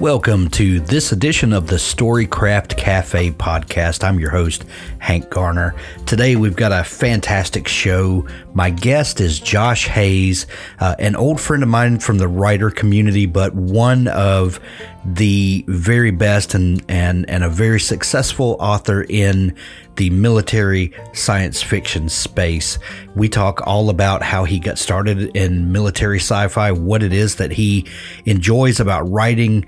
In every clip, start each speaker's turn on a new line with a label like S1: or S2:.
S1: Welcome to this edition of the Storycraft Cafe podcast. I'm your host, Hank Garner. Today we've got a fantastic show. My guest is Josh Hayes, uh, an old friend of mine from the writer community, but one of the very best and, and, and a very successful author in the military science fiction space. We talk all about how he got started in military sci fi, what it is that he enjoys about writing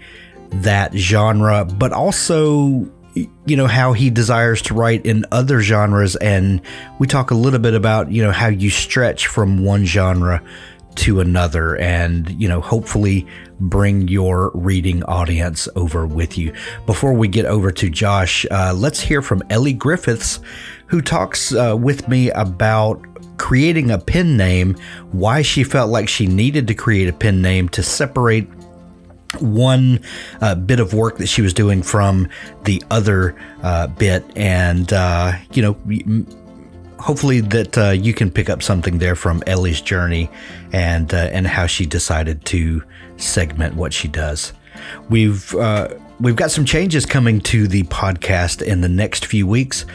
S1: that genre, but also you know how he desires to write in other genres and we talk a little bit about you know how you stretch from one genre to another and you know hopefully bring your reading audience over with you. Before we get over to josh uh, let's hear from elly griffiths who talks uh, with me about creating a pen name why she felt like she needed to create a pen name to separate one uh, bit of work that she was doing from the other uh, bit, and uh, you know, hopefully that uh, you can pick up something there from Elly's journey and uh, and how she decided to segment what she does. We've uh, we've got some changes coming to the podcast in the next few weeks.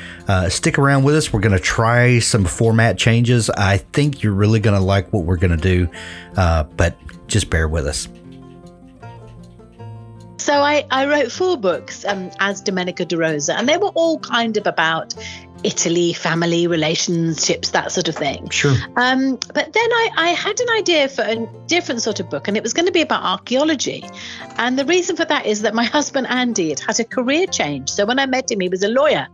S1: stick around with us. We're going to try some format changes. I think you're really going to like what we're going to do, but just bear with us.
S2: So I, I wrote four books um, as Domenica De Rosa, and they were all kind of about Italy, family, relationships, that sort of thing.
S1: Sure.
S2: Um, but then I, I, had an idea for a different sort of book, and it was going to be about archaeology. And the reason for that is that my husband Andy had had a career change. So when I met him, he was a lawyer.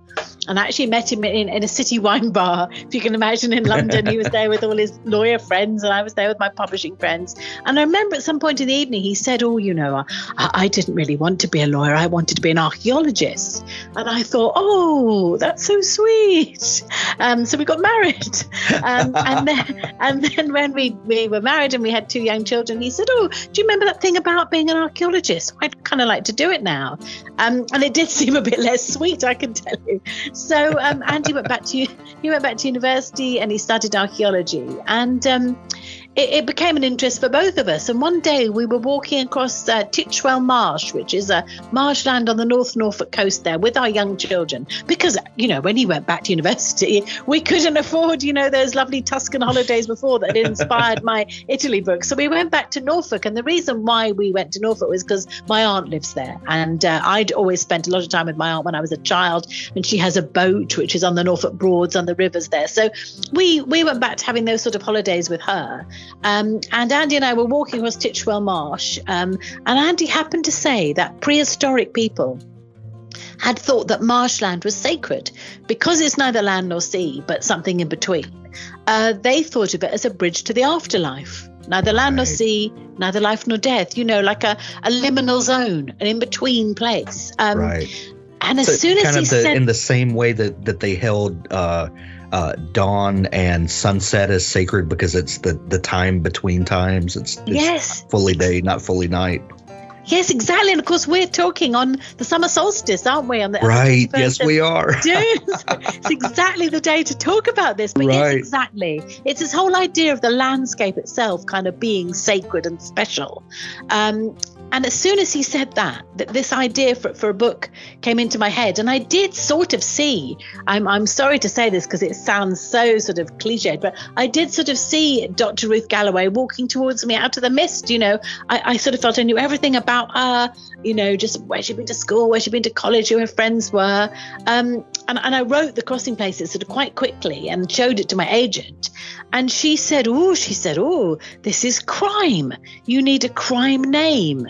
S2: And I actually met him in, in a city wine bar, if you can imagine, in London. he was there with all his lawyer friends, and I was there with my publishing friends. And I remember at some point in the evening, he said, Oh, you know, I, I didn't really want to be a lawyer. I wanted to be an archaeologist. And I thought, Oh, that's so sweet. Um, so we got married. Um, and, then, and then when we, we were married and we had two young children, he said, Oh, do you remember that thing about being an archaeologist? I'd kind of like to do it now. Um, and it did seem a bit less sweet, I can tell you. So um, Andy went back to he went back to university and he studied archaeology, and um, it, it, became an interest for both of us. And one day we were walking across uh, Titchwell Marsh, which is a marshland on the North Norfolk coast there, with our young children. Because, you know, when he went back to university, we couldn't afford, you know, those lovely Tuscan holidays before that inspired my Italy book. So we went back to Norfolk. And the reason why we went to Norfolk was because my aunt lives there. And uh, I'd always spent a lot of time with my aunt when I was a child. And she has a boat, which is on the Norfolk Broads, on the rivers there. So we, we went back to having those sort of holidays with her. Um, and Andy and I were walking across Titchwell Marsh, um, and Andy happened to say that prehistoric people had thought that marshland was sacred because it's neither land nor sea, but something in between. Uh, they thought of it as a bridge to the afterlife. Neither land right. nor sea, neither life nor death. You know, like a, a liminal zone, an in between place.
S1: Um, right.
S2: And as so soon as he
S1: the,
S2: said,
S1: in the same way that that they held uh, uh, dawn and sunset is sacred because it's the the time between times. It's, it's
S2: yes,
S1: fully day, not fully night.
S2: Yes, exactly. And of course, we're talking on the summer solstice, aren't we? On the
S1: right. Yes, we are.
S2: it's exactly the day to talk about this. But right. yes, exactly. It's this whole idea of the landscape itself kind of being sacred and special. Um, and as soon as he said that, that this idea for, for a book came into my head, and I did sort of see. I'm I'm sorry to say this because it sounds so sort of cliched, but I did sort of see Dr. Ruth Galloway walking towards me out of the mist. You know, I, I sort of felt I knew everything about her. You know, just where she'd been to school, where she'd been to college, who her friends were. Um, and, and I wrote the crossing places sort of quite quickly and showed it to my agent. And she said, Oh, she said, Oh, this is crime. You need a crime name.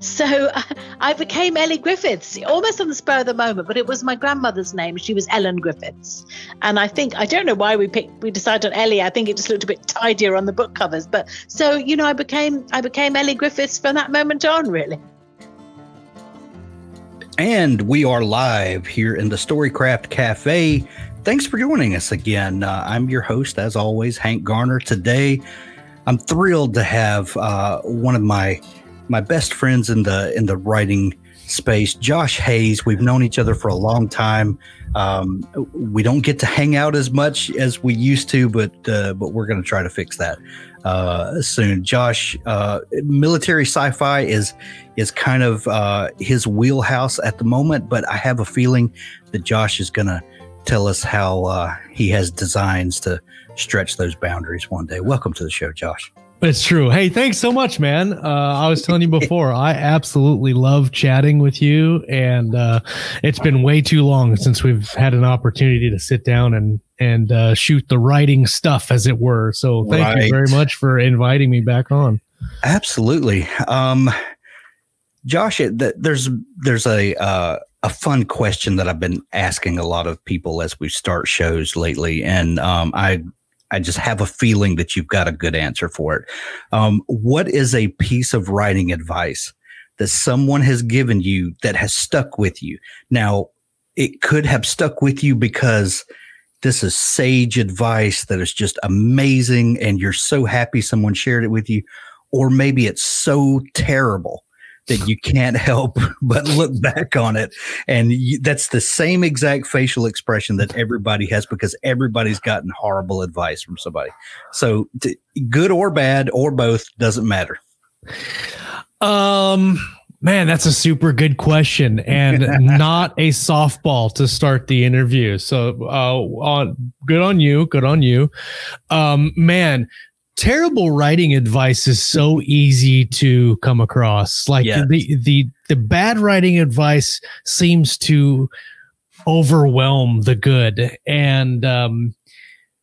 S2: So I became Elly Griffiths almost on the spur of the moment, but it was my grandmother's name. She was Ellen Griffiths. And I think, I don't know why we picked, we decided on Elly. I think it just looked a bit tidier on the book covers. But so, you know, I became, I became Elly Griffiths from that moment on, really.
S1: And we are live here in the Storycraft Cafe. Thanks for joining us again. Uh, I'm your host, as always, Hank Garner. Today, I'm thrilled to have uh, one of my my best friends in the in the writing space, Josh Hayes. We've known each other for a long time. Um, we don't get to hang out as much as we used to, but uh, but we're going to try to fix that uh, soon. Josh, uh, military sci-fi is is kind of uh, his wheelhouse at the moment, but I have a feeling that Josh is going to tell us how uh, he has designs to stretch those boundaries one day. Welcome to the show, Josh.
S3: It's true. Hey, thanks so much, man. Uh, I was telling you before, I absolutely love chatting with you, and uh, it's been way too long since we've had an opportunity to sit down and and uh, shoot the writing stuff, as it were. So, thank right. you very much for inviting me back on.
S1: Absolutely, um, Josh. there's there's a uh, a fun question that I've been asking a lot of people as we start shows lately, and um, I I just have a feeling that you've got a good answer for it. Um, what is a piece of writing advice that someone has given you that has stuck with you? Now, it could have stuck with you because this is sage advice that is just amazing and you're so happy someone shared it with you. Or maybe it's so terrible that you can't help but look back on it. And you, that's the same exact facial expression that everybody has because everybody's gotten horrible advice from somebody. So, t- good or bad or both doesn't matter.
S3: Um, man, that's a super good question and not a softball to start the interview. So, uh, on good on you, good on you. Um, man, terrible writing advice is so easy to come across. Like yes. the the the bad writing advice seems to overwhelm the good, and um,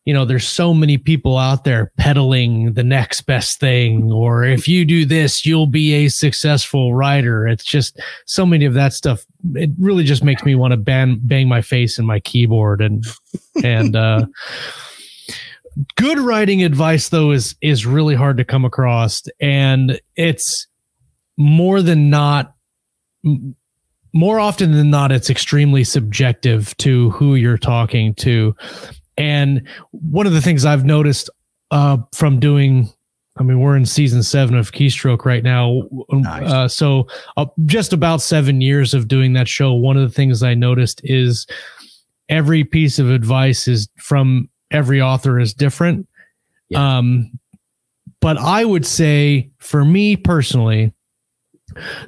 S3: you know, there's so many people out there peddling the next best thing, or if you do this, you'll be a successful writer. It's just so many of that stuff. It really just makes me want to bang bang my face in my keyboard and and. uh good writing advice though is is really hard to come across. And it's more than not more often than not it's extremely subjective to who you're talking to. And one of the things i've noticed uh, from doing i mean we're in season seven of keystroke right now. Nice. uh, so uh, just about seven years of doing that show one of the things i noticed is every piece of advice is from every author is different. Yeah. Um, but I would say for me personally,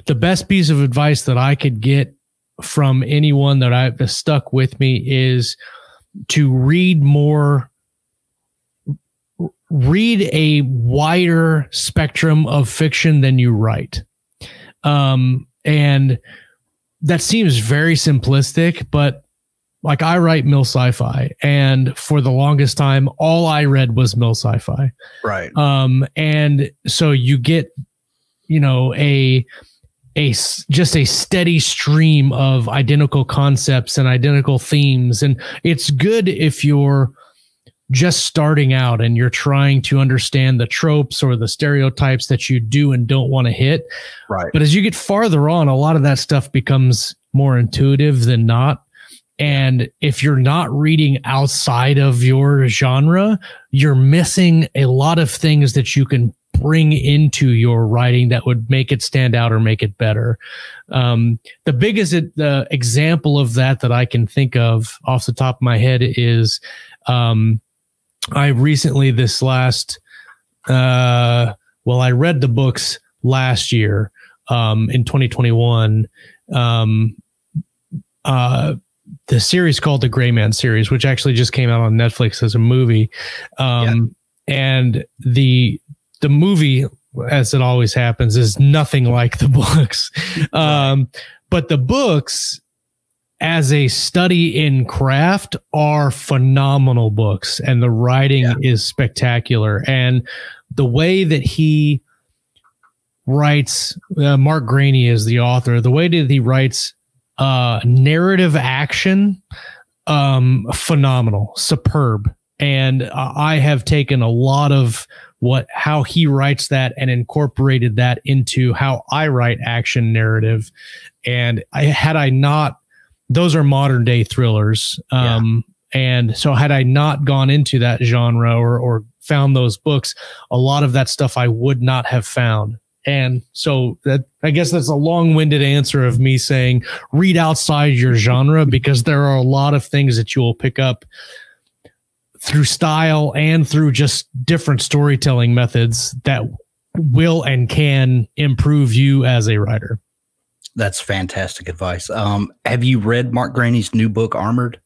S3: the best piece of advice that I could get from anyone that I've stuck with me is to read more read a wider spectrum of fiction than you write um, and that seems very simplistic but like I write mill sci-fi, and for the longest time, all I read was mill sci-fi.
S1: Right.
S3: Um, and so you get, you know, a a just a steady stream of identical concepts and identical themes, and it's good if you're just starting out and you're trying to understand the tropes or the stereotypes that you do and don't want to hit.
S1: Right.
S3: But as you get farther on, a lot of that stuff becomes more intuitive than not. And if you're not reading outside of your genre, you're missing a lot of things that you can bring into your writing that would make it stand out or make it better. Um, the biggest uh, example of that that I can think of off the top of my head is um, I recently, this last, uh, well, I read the books last year um, in 2021. Um, uh, the series called the Gray Man series, which actually just came out on Netflix as a movie. Um, yeah. And the the movie, as it always happens, is nothing like the books. Um, but the books, as a study in craft, are phenomenal books, and the writing yeah. is spectacular. And the way that he writes, uh, Mark Greaney is the author. The way that he writes uh, narrative action, um, phenomenal, superb. And I have taken a lot of what how he writes that and incorporated that into how I write action narrative. And I had I not, those are modern day thrillers. Um, and so had I not gone into that genre or or found those books, a lot of that stuff I would not have found. And so that I guess that's a long-winded answer of me saying read outside your genre because there are a lot of things that you will pick up through style and through just different storytelling methods that will and can improve you as a writer.
S1: That's fantastic advice. Um, have you read Mark Greaney's new book, Armored?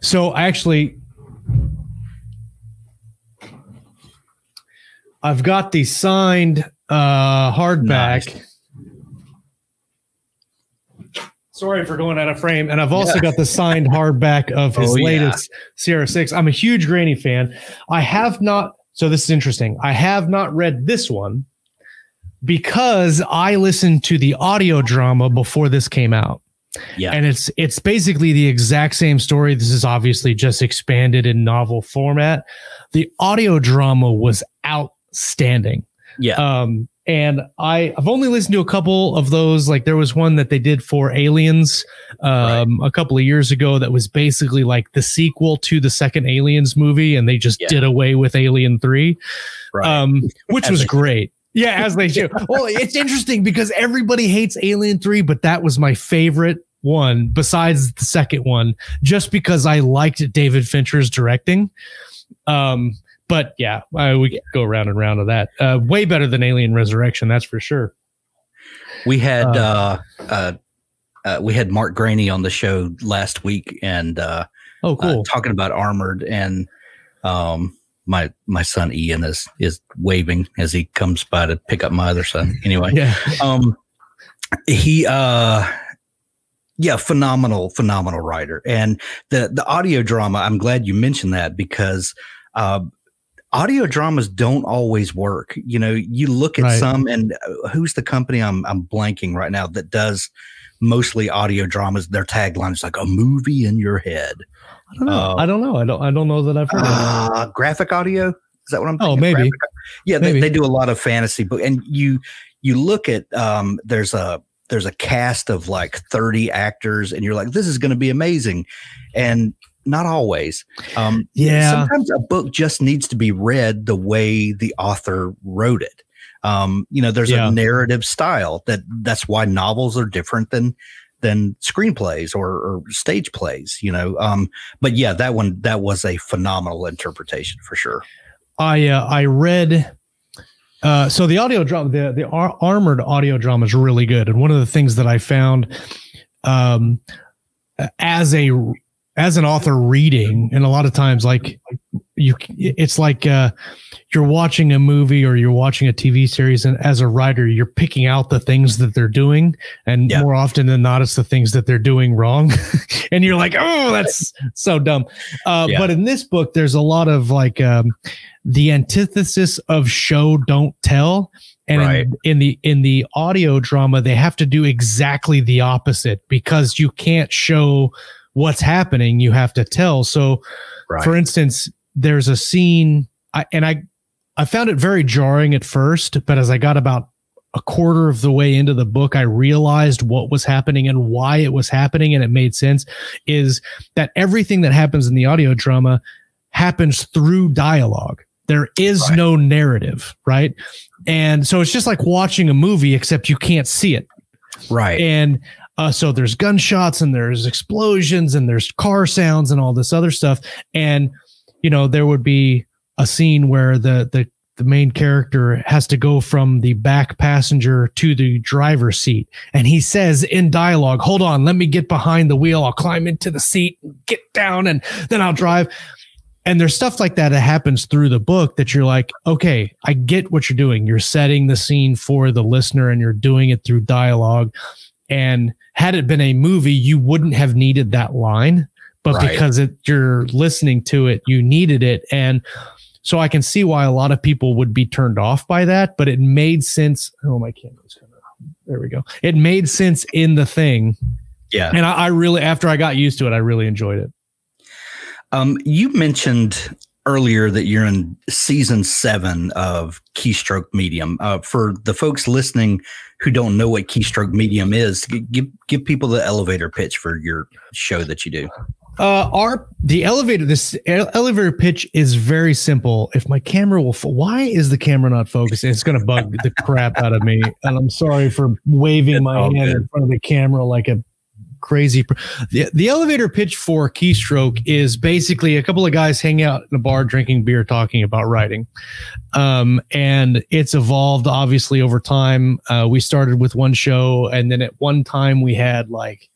S3: So actually, I've got the signed uh, hardback. Nice. Sorry for going out of frame. And I've also yeah. got the signed hardback of his oh, latest yeah. Sierra 6. I'm a huge Greaney fan. I have not, so this is interesting. I have not read this one because I listened to the audio drama before this came out. Yeah. And it's it's basically the exact same story. This is obviously just expanded in novel format. The audio drama was outstanding.
S1: Yeah.
S3: Um and I I've only listened to a couple of those. Like there was one that they did for Aliens um, right. a couple of years ago that was basically like the sequel to the second Aliens movie, and they just yeah. did away with Alien Three, right. um, which was great. Yeah, as they do. well, it's interesting because everybody hates Alien Three, but that was my favorite one besides the second one, just because I liked David Fincher's directing. Um, but yeah, uh, we go around and round of that. Uh, way better than Alien Resurrection, that's for sure.
S1: We had uh, uh, uh, uh we had Mark Greaney on the show last week, and uh,
S3: oh, cool,
S1: talking about Armored, and um, my my son Ian is is waving as he comes by to pick up my other son. Anyway,
S3: yeah,
S1: um, he uh yeah phenomenal phenomenal writer and the the audio drama i'm glad you mentioned that because uh, audio dramas don't always work. You know, you look at right. some, and uh, who's the company I'm I'm blanking right now that does mostly audio dramas. Their tagline is like a movie in your head.
S3: I don't know. Uh, I don't know. I don't. I don't know that I've heard uh.
S1: Graphic audio is that what I'm?
S3: Oh, thinking? Oh, maybe.
S1: Graphic, yeah, maybe. They, they do a lot of fantasy book, and you you look at um, there's a there's a cast of like 30 actors and you're like this is going to be amazing and not always. Um,
S3: yeah.
S1: Sometimes a book just needs to be read the way the author wrote it. Um, you know, there's yeah. a narrative style that that's why novels are different than than screenplays or, or stage plays. You know, um, but yeah, that one that was a phenomenal interpretation for sure.
S3: I uh, I read. Uh, so the audio drama, the the ar- armored audio drama is really good, and one of the things that I found um, as a as an author reading and a lot of times like you it's like uh you're watching a movie or you're watching a TV series and as a writer you're picking out the things that they're doing and yeah. more often than not it's the things that they're doing wrong and you're like oh that's so dumb uh yeah. but in this book there's a lot of like um the antithesis of show don't tell and right. in, in, the in the audio drama they have to do exactly the opposite because you can't show what's happening you have to tell. So right. for instance there's a scene I, and i i found it very jarring at first but as i got about a quarter of the way into the book i realized what was happening and why it was happening and it made sense is that everything that happens in the audio drama happens through dialogue. There is right. no narrative right? And so it's just like watching a movie except you can't see it.
S1: Right.
S3: And uh, so there's gunshots and there's explosions and there's car sounds and all this other stuff. And you know there would be a scene where the the the main character has to go from the back passenger to the driver's seat. And he says in dialogue, hold on, let me get behind the wheel. I'll climb into the seat, get down, and then I'll drive. And there's stuff like that that happens through the book that you're like, okay, I get what you're doing. You're setting the scene for the listener and you're doing it through dialogue. And had it been a movie, you wouldn't have needed that line, but right. because it, you're listening to it, you needed it. And so I can see why a lot of people would be turned off by that, but it made sense. Oh, my camera's kind of, there we go. It made sense in the thing.
S1: Yeah.
S3: And I, I really, after I got used to it, I really enjoyed it.
S1: Um, you mentioned earlier that you're in season seven of Keystroke Medium. Uh, for the folks listening who don't know what Keystroke Medium is, give give people the elevator pitch for your show that you do.
S3: Uh, our the elevator this elevator pitch is very simple. If my camera will, fo- why is the camera not focusing? It's going to bug the crap out of me, and I'm sorry for waving my hand good. in front of the camera like a crazy. The, the elevator pitch for Keystroke is basically a couple of guys hanging out in a bar, drinking beer, talking about writing. Um, and it's evolved obviously over time. Uh, we started with one show, and then at one time we had like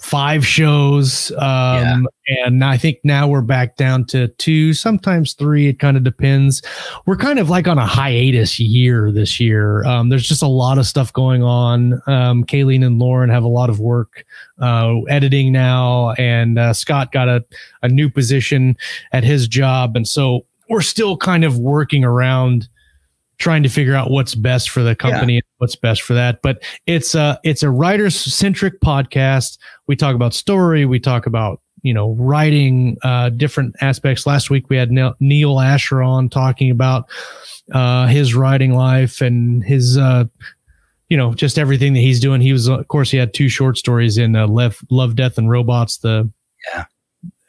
S3: five shows. Um, yeah. and I think now we're back down to two, sometimes three. It kind of depends. We're kind of like on a hiatus year this year. Um, there's just a lot of stuff going on. Um, Kayleen and Lauren have a lot of work, uh, editing now and, uh, Scott got a, a new position at his job. And so we're still kind of working around, trying to figure out what's best for the company yeah. what's best for that. But it's a it's a writer centric podcast. We talk about story. We talk about you know writing uh, different aspects. Last week we had Neal Asher on talking about uh, his writing life and his uh, you know just everything that he's doing. He was of course he had two short stories in uh, love, love death and robots the
S1: yeah.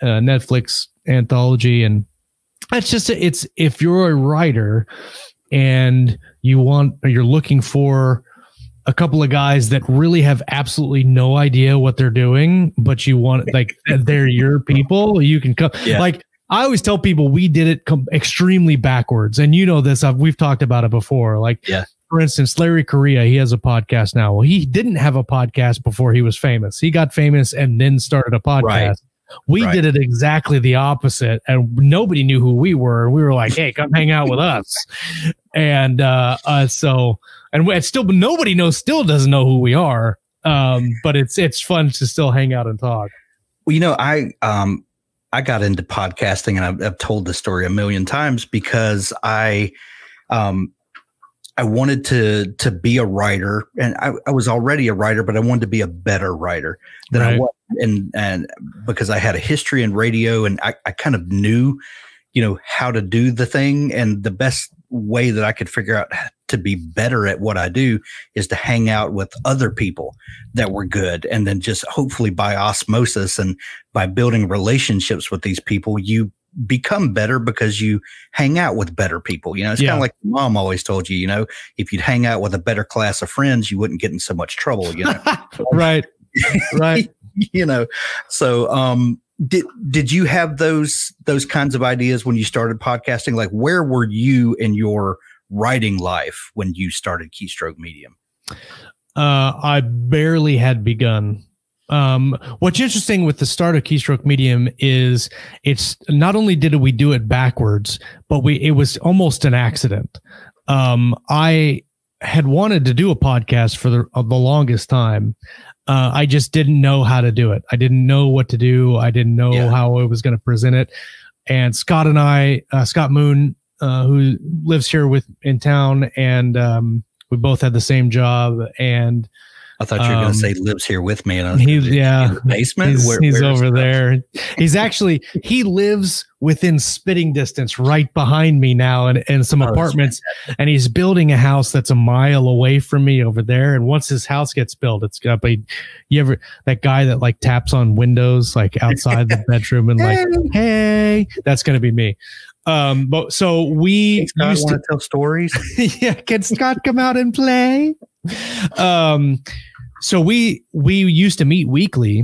S3: uh, netflix anthology. And that's just it's if you're a writer and you want you're looking for a couple of guys that really have absolutely no idea what they're doing, but you want like they're your people, you can come yeah. like I always tell people we did it com- extremely backwards. And you know this, I've, we've talked about it before. Like,
S1: yeah.
S3: for instance, Larry Correia, he has a podcast now. Well, he didn't have a podcast before he was famous. He got famous and then started a podcast. Right. We right. did it exactly the opposite, and nobody knew who we were. We were like, "Hey, come hang out with us," and uh, uh, so and we, still nobody knows, still doesn't know who we are. Um, but it's it's fun to still hang out and talk.
S1: Well, you know, I um I got into podcasting, and I've, I've told the story a million times because I um I wanted to to be a writer, and I, I, was already a writer, but I wanted to be a better writer than right. I was, and and because I had a history in radio, and I, I kind of knew, you know, how to do the thing, and the best way that I could figure out to be better at what I do is to hang out with other people that were good, and then just hopefully by osmosis and by building relationships with these people, you become better because you hang out with better people. You know, it's yeah. kind of like mom always told you, you know, if you'd hang out with a better class of friends, you wouldn't get in so much trouble, you know.
S3: right. Right.
S1: you know, so um did did you have those those kinds of ideas when you started podcasting? Like where were you in your writing life when you started Keystroke Medium?
S3: Uh I barely had begun um, what's interesting with the start of Keystroke Medium is it's not only did we do it backwards, but we it was almost an accident. Um, I had wanted to do a podcast for the, uh, the longest time. Uh, I just didn't know how to do it. I didn't know what to do. I didn't know yeah. how I was going to present it. And Scott and I, uh, Scott Moon, uh, who lives here with in town, and um, we both had the same job, and
S1: I thought you were um, going to say lives here with me. And
S3: he's yeah,
S1: basement.
S3: He's, where, he's over there. he's actually he lives within spitting distance, right behind me now, and in, in some oh, apartments. And he's building a house that's a mile away from me over there. And once his house gets built, it's gonna be you ever that guy that like taps on windows like outside the bedroom and like hey, that's going to be me. Um, but so we
S1: Scott used to tell stories.
S3: yeah, can Scott come out and play? Um so we we used to meet weekly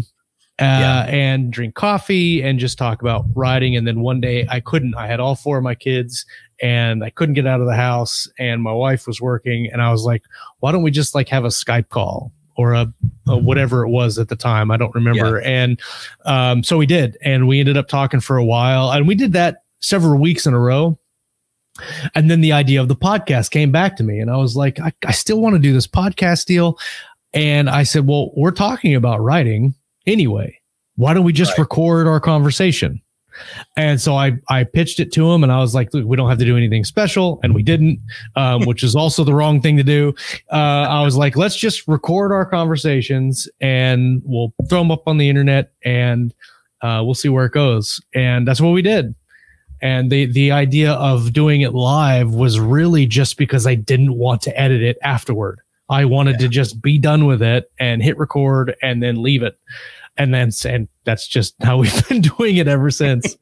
S3: uh, yeah. and drink coffee and just talk about writing. And then one day I couldn't. I had all four of my kids and I couldn't get out of the house, and my wife was working, and I was like, "Why don't we just like have a Skype call?" Or a, a whatever it was at the time, I don't remember. Yeah. And um, so we did, and we ended up talking for a while, and we did that several weeks in a row. And then the idea of the podcast came back to me, and I was like, I, I still want to do this podcast deal. And I said, Well, we're talking about writing anyway. Why don't we just right. record our conversation? And so I, I pitched it to him and I was like, look, we don't have to do anything special. And we didn't, um, which is also the wrong thing to do. Uh, I was like, let's just record our conversations and we'll throw them up on the internet and uh, we'll see where it goes. And that's what we did. And the the idea of doing it live was really just because I didn't want to edit it afterward. I wanted yeah. to just be done with it and hit record and then leave it. And then and that's just how we've been doing it ever since.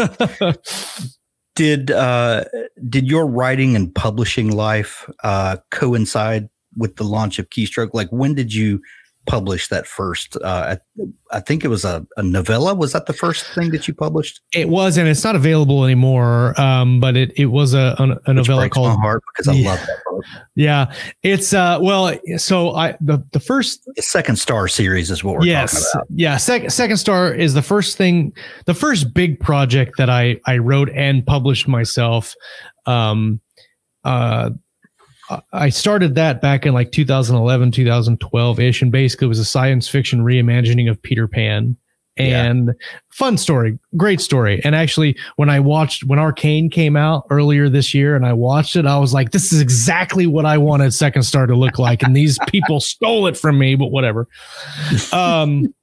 S1: did uh did your writing and publishing life uh coincide with the launch of Keystroke? Like when did you published that first. Uh, I, I, think it was a, a, novella. Was that the first thing that you published?
S3: It was, and it's not available anymore. Um, but it it was a, a, a novella called
S1: my heart because I yeah, love that book.
S3: Yeah, it's uh well, so I the the first
S1: the second star series is what we're yes, talking about.
S3: Yeah, second second star is the first thing, the first big project that I I wrote and published myself. Um, uh, I started that back in like 2011, 2012 ish, and basically it was a science fiction reimagining of Peter Pan. And yeah. fun story, great story. And actually, when I watched when Arcane came out earlier this year, and I watched it, I was like, "This is exactly what I wanted Second Star to look like." And these people stole it from me, but whatever. Um,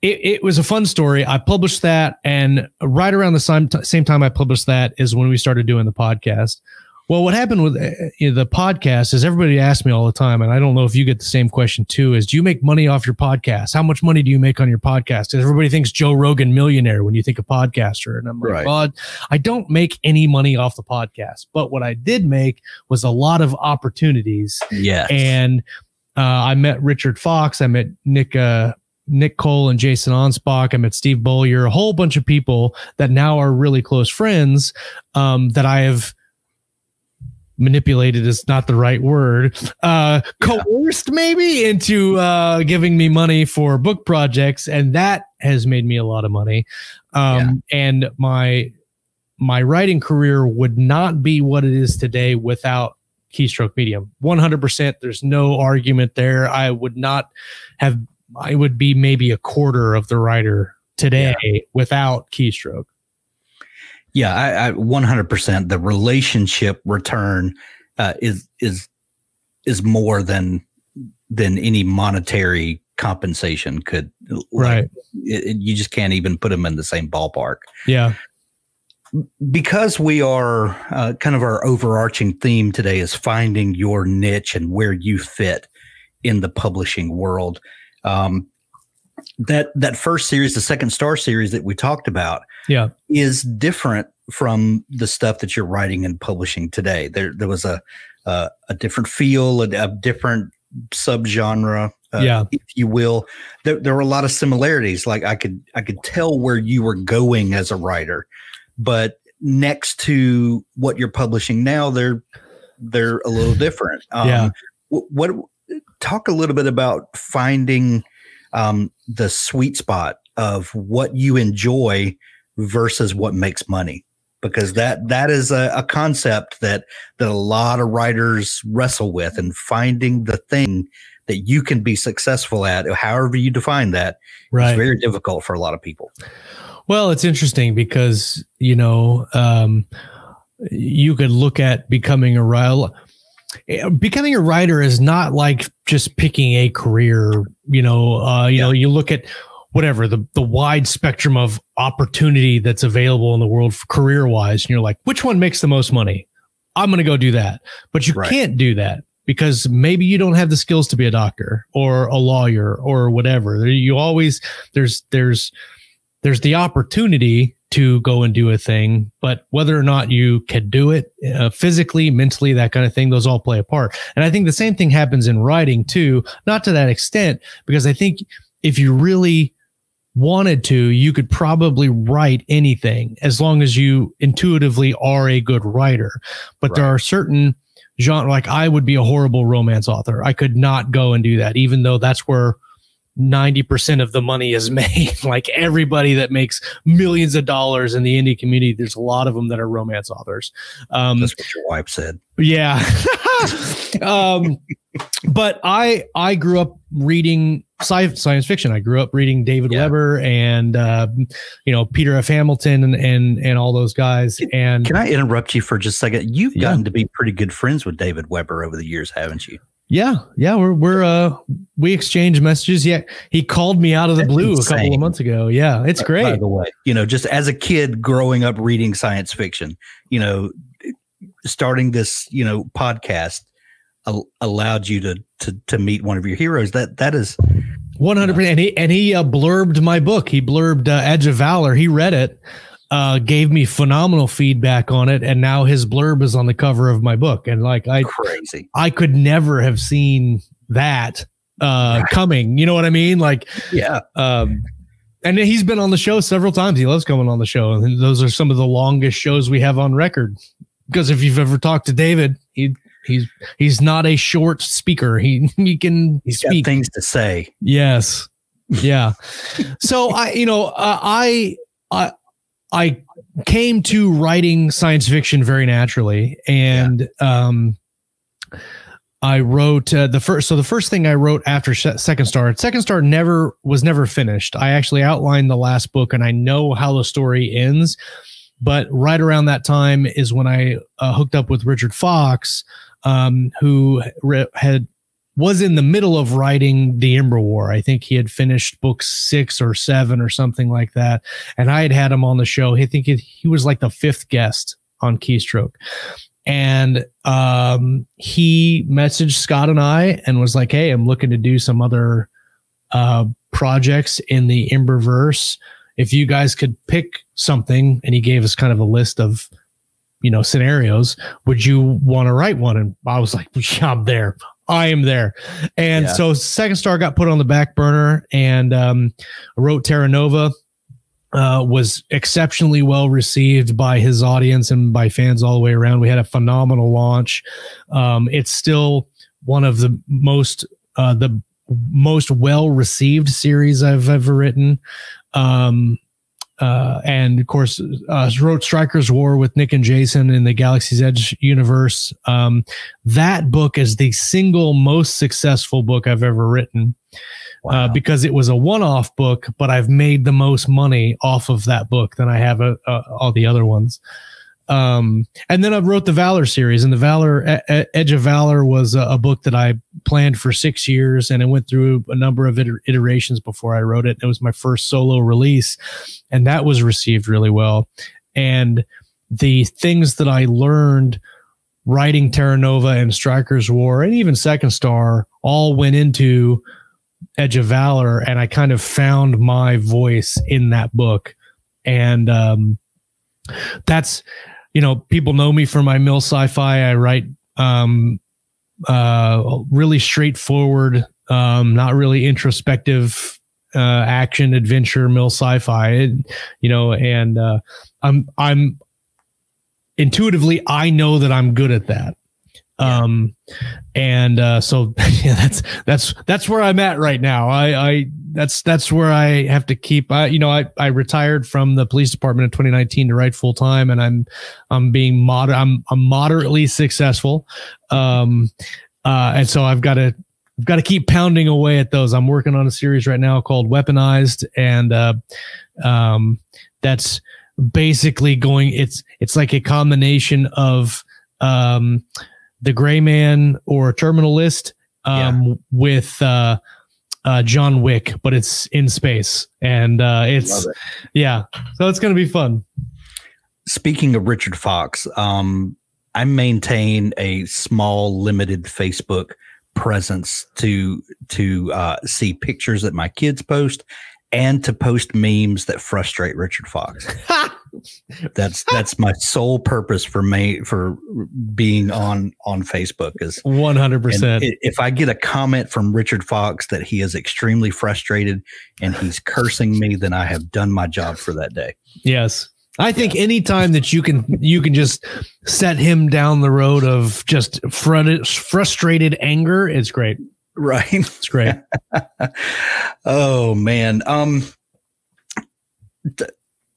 S3: it, it, was a fun story. I published that, and right around the same, same time I published that is when we started doing the podcast. Well, what happened with uh, the podcast is everybody asks me all the time, and I don't know if you get the same question too. Is do you make money off your podcast? How much money do you make on your podcast? Everybody thinks Joe Rogan millionaire when you think of podcaster, and I'm like, right. I don't make any money off the podcast, but what I did make was a lot of opportunities.
S1: Yeah,
S3: and uh, I met Richard Fox. I met Nick. Uh, Nick Cole and Jason Anspach. I met Steve Beaulieu, a whole bunch of people that now are really close friends um, that I have manipulated is not the right word uh coerced maybe into uh giving me money for book projects and that has made me a lot of money. Um yeah. and my my writing career would not be what it is today without keystroke medium 100% there's no argument there. I would not have i would be maybe a quarter of the writer today yeah. without keystroke
S1: yeah, I, I 100%. The relationship return uh, is is is more than than any monetary compensation could.
S3: Right.
S1: it, it, you just can't even put them in the same ballpark.
S3: Yeah.
S1: Because we are uh, kind of our overarching theme today is finding your niche and where you fit in the publishing world. Um, that that first series, the second star series that we talked about,
S3: yeah,
S1: is different from the stuff that you're writing and publishing today. There there was a a, a different feel, a, a different subgenre, uh,
S3: yeah,
S1: if you will. There there were a lot of similarities. Like I could I could tell where you were going as a writer, but next to what you're publishing now, they're they're a little different.
S3: Um, yeah.
S1: What, what talk a little bit about finding um, the sweet spot of what you enjoy versus what makes money because that that is a, a, concept that that a lot of writers wrestle with and finding the thing that you can be successful at however you define that right. is very difficult for a lot of people
S3: well it's interesting because you know um, you could look at becoming a writer becoming a writer is not like just picking a career you know uh, you yeah. know you look at whatever the the wide spectrum of opportunity that's available in the world career wise and you're like which one makes the most money? I'm going to go do that. But you right. can't do that because maybe you don't have the skills to be a doctor or a lawyer or whatever. You always there's there's there's the opportunity to go and do a thing but whether or not you can do it uh, physically mentally that kind of thing those all play a part. And i think the same thing happens in writing too not to that extent because i think if you really wanted to, you could probably write anything as long as you intuitively are a good writer. But right. there are certain genre, like I would be a horrible romance author. I could not go and do that, even though that's where 90% of the money is made. like everybody that makes millions of dollars in the indie community, there's a lot of them that are romance authors.
S1: Um, that's what your wife said.
S3: Yeah. um, but I, I grew up reading sci- science fiction. I grew up reading David yeah. Weber and uh, you know Peter F. Hamilton and and and all those guys. And
S1: can I interrupt you for just a second? You've yeah. gotten to be pretty good friends with David Weber over the years, haven't you?
S3: Yeah, yeah, we're we're uh we exchange messages. Yeah, he called me out of the
S1: That's
S3: blue a couple of months ago. Yeah, it's great.
S1: By the way, you know, just as a kid growing up reading science fiction, you know, starting this, you know, podcast al- allowed you to to to meet one of your heroes. That that is
S3: One hundred percent. And he and he uh, blurbed my book. He blurbed uh, Edge of Valor. He read it, uh, gave me phenomenal feedback on it, and now his blurb is on the cover of my book. And like I,
S1: crazy.
S3: I could never have seen that uh, coming. You know what I mean? Like,
S1: Yeah.
S3: um, and he's been on the show several times. He loves coming on the show, and those are some of the longest shows we have on record. Because if you've ever talked to David, he he's he's not a short speaker. He he can
S1: He's got things to say.
S3: Yes. Yeah. so I, you know, uh, I, I, I came to writing science fiction very naturally, and um, I wrote uh, the first. So the first thing I wrote after Se- Second Star, Second Star never was never finished. I actually outlined the last book, and I know how the story ends. But right around that time is when I uh, hooked up with Richard Fox, um, who re- had was in the middle of writing the Ember War. I think he had finished book six or seven or something like that. And I had had him on the show. I think he, was like the fifth guest on Keystroke. And um, he messaged Scott and I and was like, Hey, I'm looking to do some other uh, projects in the Emberverse. If you guys could pick something, and he gave us kind of a list of, you know, scenarios, would you want to write one? And I was like, yeah, I'm there. I am there. And
S1: Yeah.
S3: so Second Star got put on the back burner and um, wrote Terra Nova. Uh, was exceptionally well received by his audience and by fans all the way around. We had a phenomenal launch. Um, it's still one of the most uh, the most well received series I've ever written. Um, uh, and of course, uh, wrote Stryker's War with Nick and Jason in the Galaxy's Edge universe. Um, that book is the single most successful book I've ever written uh, because it was a one-off book, but I've made the most money off of that book than I have uh, uh, all the other ones. Um, and then I wrote the Valor series, and the Valor Edge of Valor was a, a book that I planned for six years, and it went through a number of iter- iterations before I wrote it. It was my first solo release, and that was received really well. And the things that I learned writing Terra Nova and Stryker's War, and even Second Star, all went into Edge of Valor, and I kind of found my voice in that book, and um, that's you know people know me for my mill sci-fi. I write um, uh, really straightforward, um, not really introspective uh, action adventure mill sci-fi. It- you know, and uh, I'm I'm intuitively I know that I'm good at that. Um, and uh, so yeah, that's that's that's where I'm at right now. I I that's that's where I have to keep. I you know I I retired from the police department in 2019 to write full time, and I'm I'm being moder I'm I'm moderately successful. Um, uh, and so I've got to I've got to keep pounding away at those. I'm working on a series right now called Weaponized, and uh, um, that's basically going. It's it's like a combination of um, the Gray Man or Terminal List um, with uh, uh, John Wick, but it's in space, and uh, it's
S1: it.
S3: yeah. So it's gonna be fun.
S1: Speaking of Richard Fox, um, I maintain a small, limited Facebook presence to to uh, see pictures that my kids post and to post memes that frustrate Richard Fox. That's that's my sole purpose for me for being on on Facebook is
S3: One hundred
S1: and
S3: percent.
S1: if I get a comment from Richard Fox that he is extremely frustrated and he's cursing me, then I have done my job for that day.
S3: Yes. I think any time that you can you can just set him down the road of just frustrated anger, it's great.
S1: Right.
S3: It's great.
S1: oh man. Um th-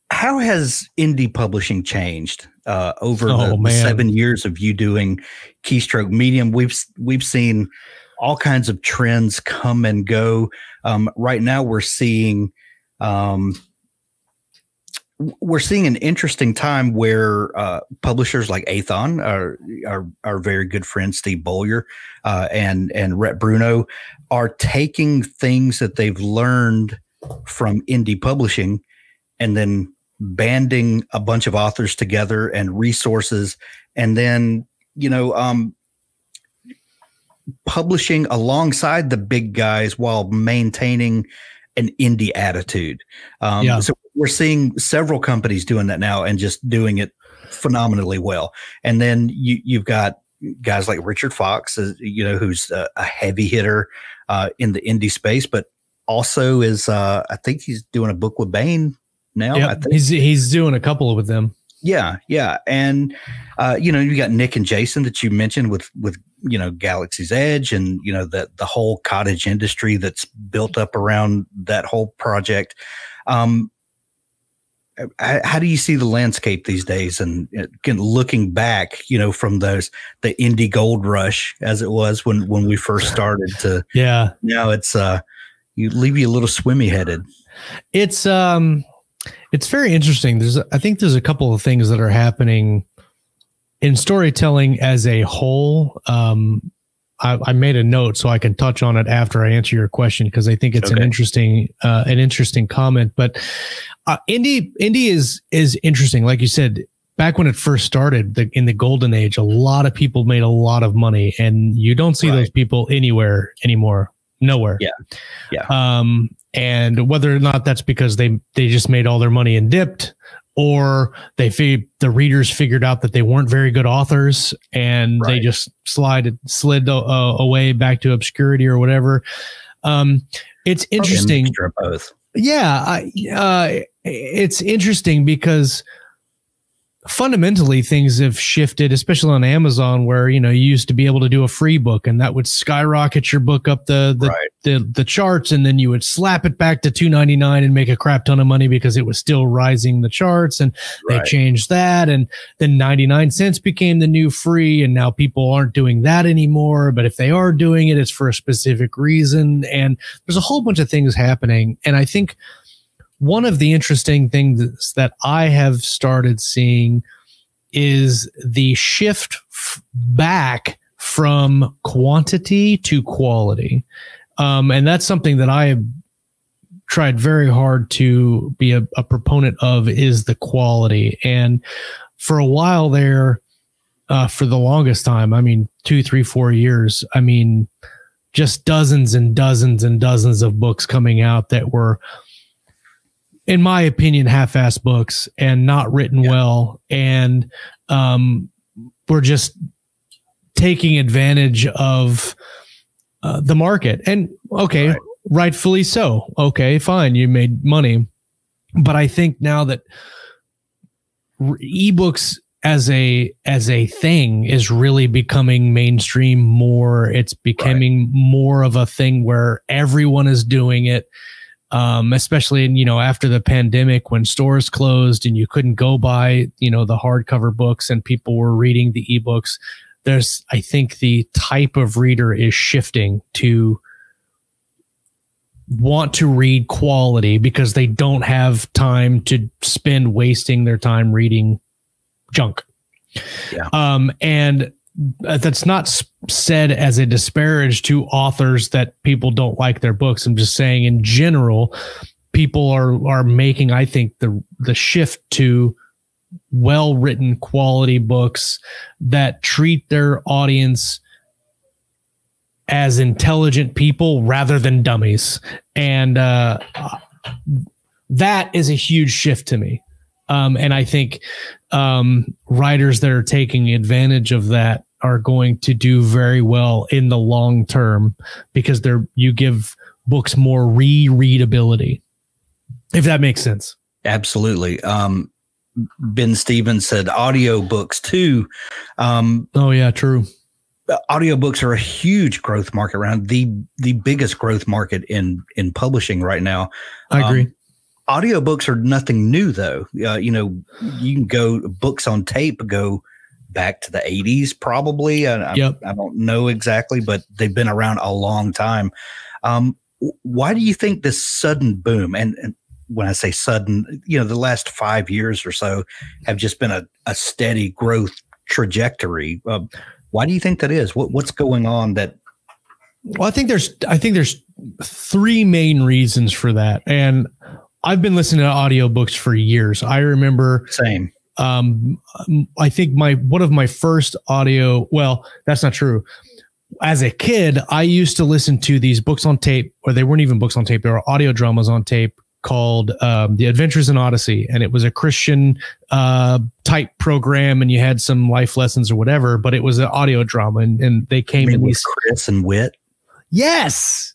S1: how has indie publishing changed uh, over
S3: Oh,
S1: the,
S3: man.
S1: seven years of you doing keystroke medium? We've we've seen all kinds of trends come and go. Um, right now, we're seeing um, we're seeing an interesting time where uh, publishers like Aethon are, are are very good friends, Steve Beaulieu uh, and and Rhett Bruno, are taking things that they've learned from indie publishing, and then banding a bunch of authors together and resources, and then you know um, publishing alongside the big guys while maintaining an indie attitude. Um, yeah. So we're seeing several companies doing that now and just doing it phenomenally well. And then you you've got guys like Richard Fox, uh, you know, who's a, a heavy hitter uh, in the indie space, but also is uh, I think he's doing a book with Baen now.
S3: Yeah, he's he's doing a couple with them.
S1: Yeah, yeah, and uh, you know you got Nick and Jason that you mentioned with with you know Galaxy's Edge and you know the the whole cottage industry that's built up around that whole project. Um, how do you see the landscape these days? And again, looking back you know from those the indie gold rush as it was when when we first started to
S3: yeah.
S1: now it's uh you leave you a little swimmy headed.
S3: It's um it's very interesting. There's i think there's a couple of things that are happening in storytelling as a whole. Um I, I, made a note so I can touch on it after I answer your question because I think it's okay. an interesting uh, an interesting comment. But uh, indie indie is is interesting. Like you said, back when it first started, the, in the golden age, a lot of people made a lot of money, and you don't see right. those people anywhere anymore. Nowhere.
S1: Yeah.
S3: Yeah. Um, and whether or not that's because they they just made all their money and dipped, or they the readers figured out that they weren't very good authors and right. they just slid slid uh, away back to obscurity or whatever. Um, it's interesting. Yeah, I, uh, it's interesting because fundamentally things have shifted especially on amazon where you know you used to be able to do a free book and that would skyrocket your book up the the, right. the, the, charts and then you would slap it back to 299 and make a crap ton of money because it was still rising the charts and right. they changed that and then 99 cents became the new free and now people aren't doing that anymore but if they are doing it it's for a specific reason and there's a whole bunch of things happening and i think one of the interesting things that I have started seeing is the shift f- back from quantity to quality. Um, and that's something that I have tried very hard to be a, a proponent of is the quality. And for a while there, uh, for the longest time, I mean, two, three, four years, I mean, just dozens and dozens and dozens of books coming out that were in my opinion, half-ass books and not written yeah. well, and um, we're just taking advantage of uh, the market. And okay, right. rightfully so. Okay, fine, you made money, but I think now that ebooks as a as a thing is really becoming mainstream more it's becoming right. more of a thing where everyone is doing it um, especially in, you know after the pandemic when stores closed and you couldn't go buy you know the hardcover books and people were reading the ebooks there's i think the type of reader is shifting to want to read quality because they don't have time to spend wasting their time reading junk yeah. um and that's not said as a disparage to authors that people don't like their books. I'm just saying in general, people are are making, I think, the the shift to well written quality books that treat their audience as intelligent people rather than dummies. And uh, that is a huge shift to me. Um, and I think um, writers that are taking advantage of that are going to do very well in the long term because they're you give books more rereadability if that makes sense.
S1: Absolutely. Um, ben stevens said audio books too. Um,
S3: oh yeah true.
S1: audiobooks are a huge growth market around the the biggest growth market in in publishing right now.
S3: I agree. Um,
S1: audiobooks are nothing new though. Uh, you know you can go books on tape go back to the 80s, probably. I, yep. I, I don't know exactly, but they've been around a long time. Um, why do you think this sudden boom? And, and when I say sudden, you know, the last five years or so have just been a, a steady growth trajectory. Uh, why do you think that is? What, what's going on that?
S3: Well, I think there's I think there's three main reasons for that, and I've been listening to audiobooks for years. I remember
S1: same.
S3: Um, I think my one of my first audio. Well, that's not true. As a kid, I used to listen to these books on tape, or they weren't even books on tape; they were audio dramas on tape called um, The Adventures in Odyssey, and it was a Christian uh, type program, and you had some life lessons or whatever, but it was an audio drama, and, and they came in these
S1: Chris and Whit.
S3: Yes.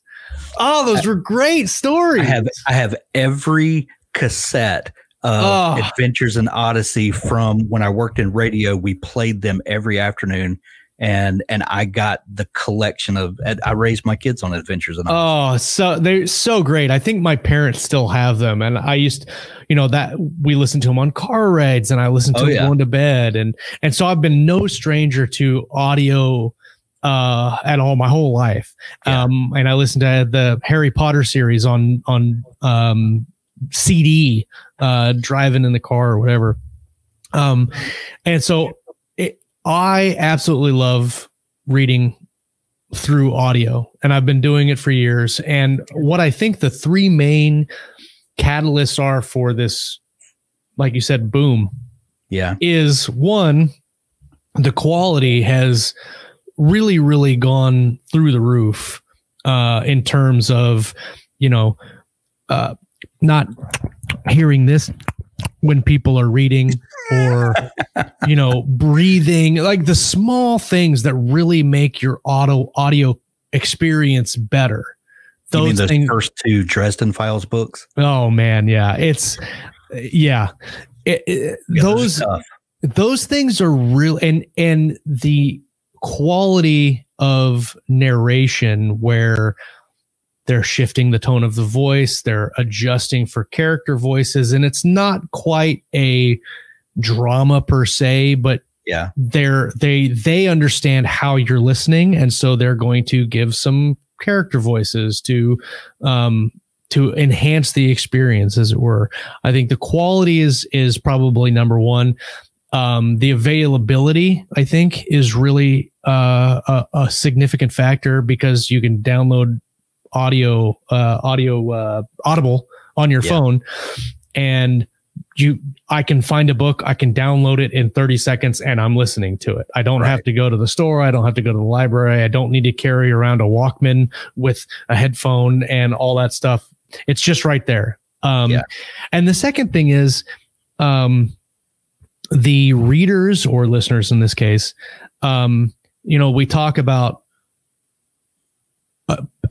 S3: Oh, those I, were great stories.
S1: I have I have every cassette of oh. Adventures in Odyssey from when I worked in radio. We played them every afternoon and and I got the collection of I raised my kids on adventures and
S3: oh so they're so great I think my parents still have them and I used you know that we listened to them on car rides and I listened to oh, them yeah. going to bed and and so I've been no stranger to audio uh at all my whole life yeah. um and I listened to the Harry Potter series on on um CD uh driving in the car or whatever um and so it, I absolutely love reading through audio, and I've been doing it for years. And what I think the three main catalysts are for this, like you said, boom,
S1: yeah,
S3: is one, the quality has really, really gone through the roof uh, in terms of, you know, uh, not hearing this when people are reading or you know breathing like the small things that really make your auto audio experience better.
S1: Those, those things, first two dresden files books?
S3: Oh man. Yeah. It's yeah, it, it, yeah those those things are real and and the quality of narration where they're shifting the tone of the voice. They're adjusting for character voices. And it's not quite a drama per se but
S1: yeah.
S3: they're they they understand how you're listening. And so they're going to give some character voices to um to enhance the experience as it were. I think the quality is is probably number one. Um the availability i think is really uh a, a significant factor because you can download audio uh, audio uh, audible on your yeah. phone and you i can find a book i can download it in 30 seconds and i'm listening to it i don't right. have to go to the store i don't have to go to the library i don't need to carry around a walkman with a headphone and all that stuff it's just right there um, yeah. and the second thing is um, the readers or listeners in this case um, you know we talk about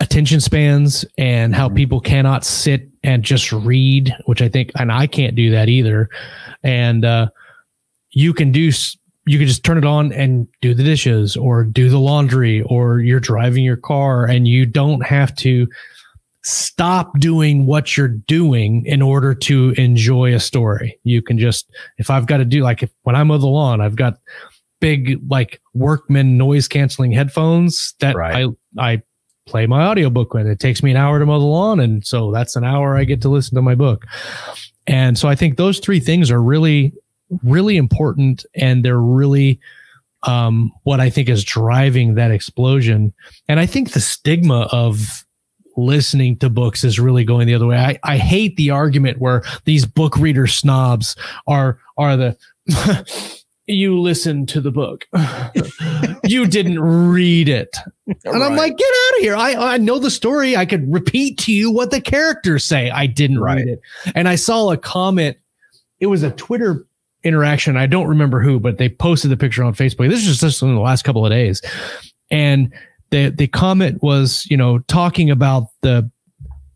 S3: attention spans and how mm-hmm. people cannot sit and just read, which I think, and I can't do that either. And uh, you can do, you can just turn it on and do the dishes or do the laundry or you're driving your car and you don't have to stop doing what you're doing in order to enjoy a story. You can just, if I've got to do like if, when I mow the lawn, I've got big like workman noise canceling headphones that right. I I play my audiobook when It takes me an hour to mow the lawn. And so that's an hour I get to listen to my book. And so I think those three things are really, really important. And they're really um, what I think is driving that explosion. And I think the stigma of listening to books is really going the other way. I, I hate the argument where these book reader snobs are are the you listened to the book. you didn't read it. And right. I'm like, get out of here. I, I know the story. I could repeat to you what the characters say. I didn't right. read it. And I saw a comment. It was a Twitter interaction. I don't remember who, but they posted the picture on Facebook. This is just in the last couple of days. And the the comment was, you know, talking about the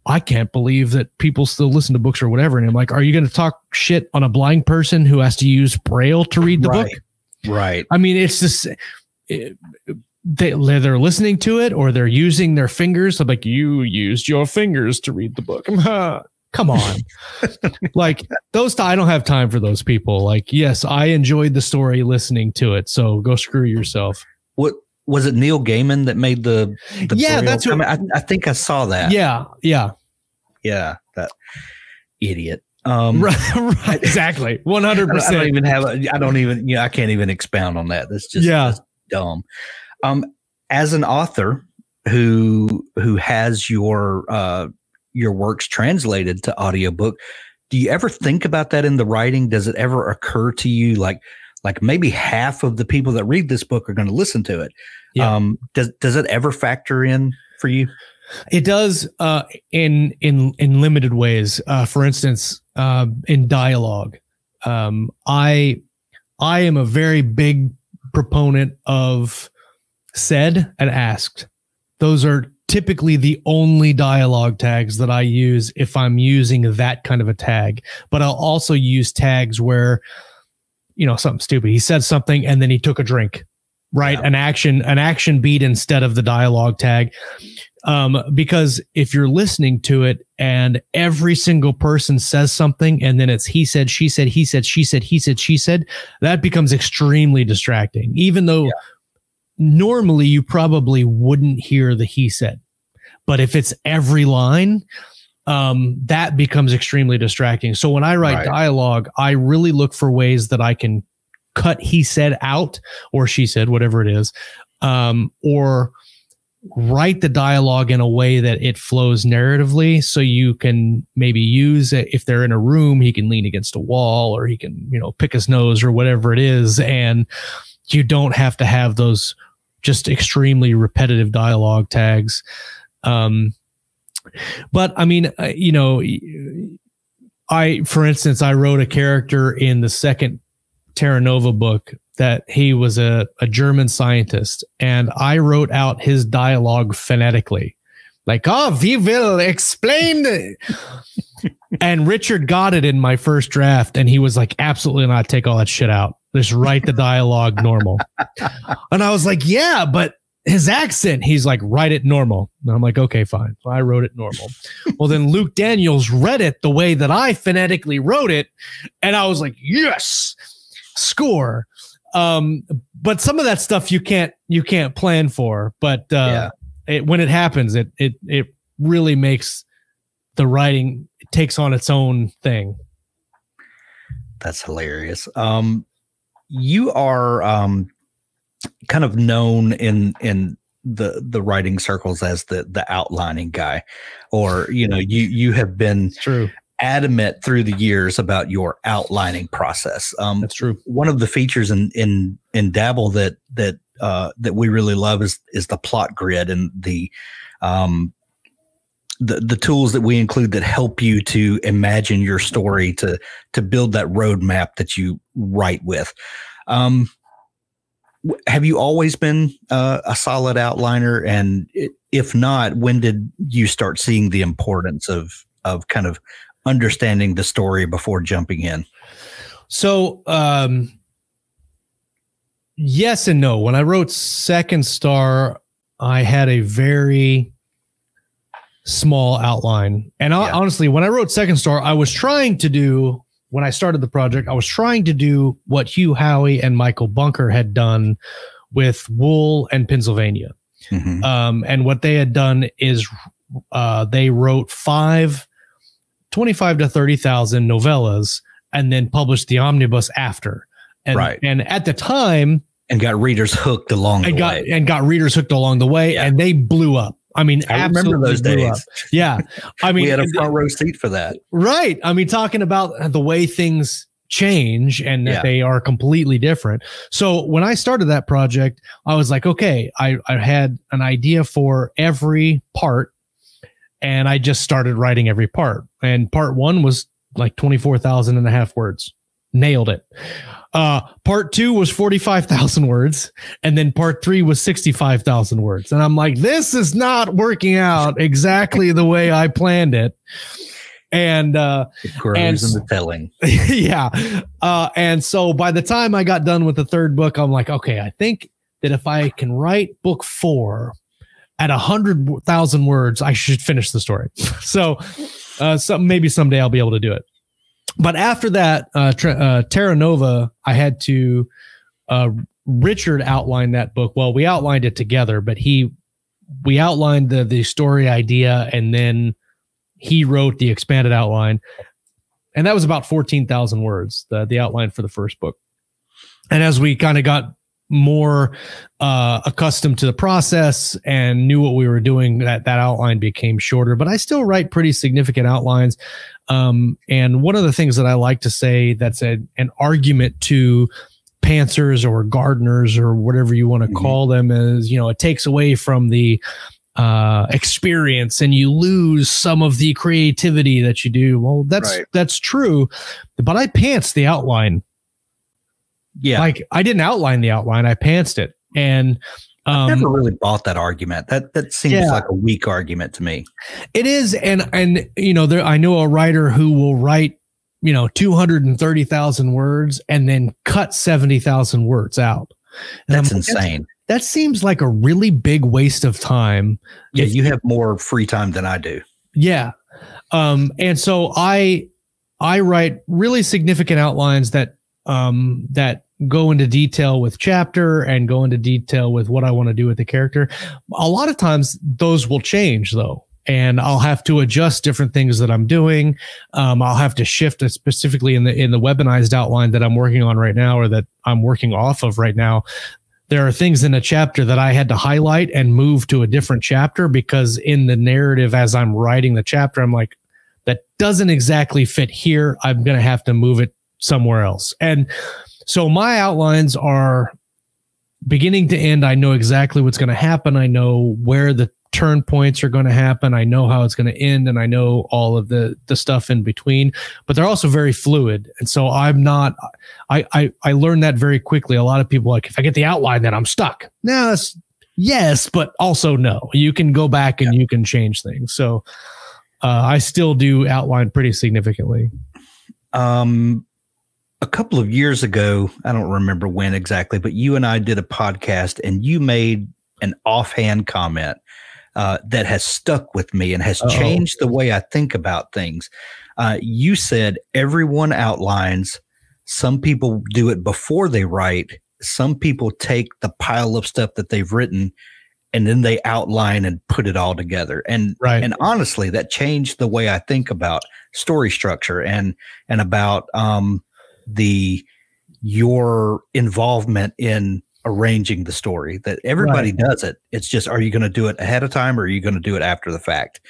S3: I can't believe that people still listen to books or whatever. And I'm like, are you going to talk shit on a blind person who has to use Braille to read the
S1: right.
S3: book?
S1: Right.
S3: I mean, it's just it, they they're listening to it or they're using their fingers. I'm like, you used your fingers to read the book. Come on, like those. I don't have time for those people. Like, yes, I enjoyed the story listening to it. So go screw yourself.
S1: What was it Neil Gaiman that made the, the
S3: yeah that's what,
S1: I, I, think I saw that
S3: yeah yeah
S1: yeah that idiot. Um,
S3: right, right, exactly, one hundred percent.
S1: I don't even have. A, I don't even. Yeah, I can't even expound on that. That's just
S3: Yeah.
S1: that's dumb. Um, as an author who who has your uh your works translated to audiobook, do you ever think about that in the writing? Does it ever occur to you like like maybe half of the people that read this book are going to listen to it?
S3: Yeah.
S1: Um, does does it ever factor in for you?
S3: It does uh, in in in limited ways. Uh, for instance, uh, in dialogue, um, I I am a very big proponent of said and asked. Those are typically the only dialogue tags that I use if I'm using that kind of a tag. But I'll also use tags where, you know, something stupid. He said something and then he took a drink, right?
S1: Yeah.
S3: An action, an action beat instead of the dialogue tag. Um, because if you're listening to it and every single person says something and then it's he said, she said, he said, she said, he said, she said, that becomes extremely distracting. Even though normally you probably wouldn't hear the he said, but if it's every line, um, that becomes extremely distracting. So when I write
S1: Right.
S3: dialogue, I really look for ways that I can cut he said out or she said, whatever it is, um, or write the dialogue in a way that it flows narratively so you can maybe use it if they're in a room he can lean against a wall or he can you know pick his nose or whatever it is and you don't have to have those just extremely repetitive dialogue tags um but i mean uh, you know i for instance i wrote a character in the second terra nova book that he was a, a german scientist and i wrote out his dialogue phonetically. Like oh we will explain and richard got it in my first draft and he was like absolutely not. Take all that shit out. Just write the dialogue normal. And i was like yeah but his accent he's like write it normal. And i'm like okay fine. So i wrote it normal. Well then luke daniels read it the way that i phonetically wrote it and i was like yes score. Um but some of that stuff you can't you can't plan for but uh it, when it happens it it it really makes the writing it takes on its own thing.
S1: That's hilarious. Um, you are um, kind of known in in the the writing circles as the the outlining guy, or you know you you have been
S3: true
S1: adamant through the years about your outlining process. Um,
S3: that's true
S1: one of the features in in in Dabble that that uh, that we really love is is the plot grid and the um, the the tools that we include that help you to imagine your story to to build that roadmap that you write with. Um, have you always been uh, a solid outliner? And if not, when did you start seeing the importance of of kind of understanding the story before jumping in?
S3: So, um, yes and no. When I wrote Second Star, I had a very small outline. And I,
S1: Yeah.
S3: honestly, when I wrote Second Star, I was trying to do, when I started the project, I was trying to do what Hugh Howey and Michael Bunker had done with Wool and Pennsylvania.
S1: Mhm.
S3: Um, and what they had done is uh, they wrote five, 25 to 30,000 novellas and then published the omnibus after. And,
S1: Right.
S3: and at the time,
S1: and got readers hooked along
S3: and
S1: the
S3: got
S1: way.
S3: and got readers hooked along the way,
S1: Yeah.
S3: and they blew up. I mean,
S1: I remember those days.
S3: up. Yeah, I mean,
S1: we had a front row seat for that.
S3: Right. I mean, talking about the way things change and that
S1: Yeah.
S3: they are completely different. So when I started that project, I was like, okay, I, I had an idea for every part and I just started writing every part. And part one was like 24,000 and a half words. Nailed it. Uh, part two was 45,000 words. And then part three was 65,000 words. And I'm like, this is not working out exactly the way I planned it. And, uh,
S1: It grows
S3: And
S1: in the telling.
S3: yeah. Uh, and so by the time I got done with the third book, I'm like, okay, I think that if I can write book four at a hundred thousand words, I should finish the story. so, uh, some maybe someday I'll be able to do it. But after that, uh, uh, Terra Nova, I had to. Uh, Richard outlined that book. Well, we outlined it together, but he, we outlined the the story idea, and then he wrote the expanded outline and that was about 14,000 words, the, the outline for the first book. And as we kind of got more uh, accustomed to the process and knew what we were doing, that that outline became shorter. But I still write pretty significant outlines. Um, and one of the things that I like to say that's a, an argument to pantsers or gardeners or whatever you want to mm-hmm. call them is, you know, it takes away from the uh, experience and you lose some of the creativity that you do. Well, that's right. that's true, but I pants the outline. Yeah, like I didn't outline the outline; I pantsed it, and
S1: um, I never really bought that argument. That that seems yeah. like a weak argument to me.
S3: It is, and and you know, there I know a writer who will write you know two hundred and thirty thousand words and then cut seventy thousand words out.
S1: And that's insane
S3: that seems like a really big waste of time.
S1: Yeah, you have more free time than I do.
S3: Yeah. Um, and so I I write really significant outlines that um that go into detail with chapter and go into detail with what I want to do with the character. A lot of times those will change though. And I'll have to adjust different things that I'm doing. Um, I'll have to shift specifically in the in the Weaponized outline that I'm working on right now, or that I'm working off of right now there are things in a chapter that I had to highlight and move to a different chapter because in the narrative, as I'm writing the chapter, I'm like, that doesn't exactly fit here. I'm going to have to move it somewhere else. And so my outlines are beginning to end. I know exactly what's going to happen. I know where the turn points are going to happen. I know how it's going to end and I know all of the the stuff in between, but they're also very fluid. And so I'm not I I I learned that very quickly. A lot of people like if I get the outline then I'm stuck. No, that's yes, but also no. You can go back and yeah. you can change things. So uh, I still do outline pretty significantly.
S1: Um a couple of years ago, I don't remember when exactly, but you and I did a podcast and you made an offhand comment uh, that has stuck with me and has Uh-oh. changed the way I think about things. Uh, you said everyone outlines. Some people do it before they write. Some people take the pile of stuff that they've written and then they outline and put it all together. And right. and honestly, that changed the way I think about story structure and and about um, the your involvement in arranging the story that everybody right. does it it's just are you going to do it ahead of time or are you going to do it after the fact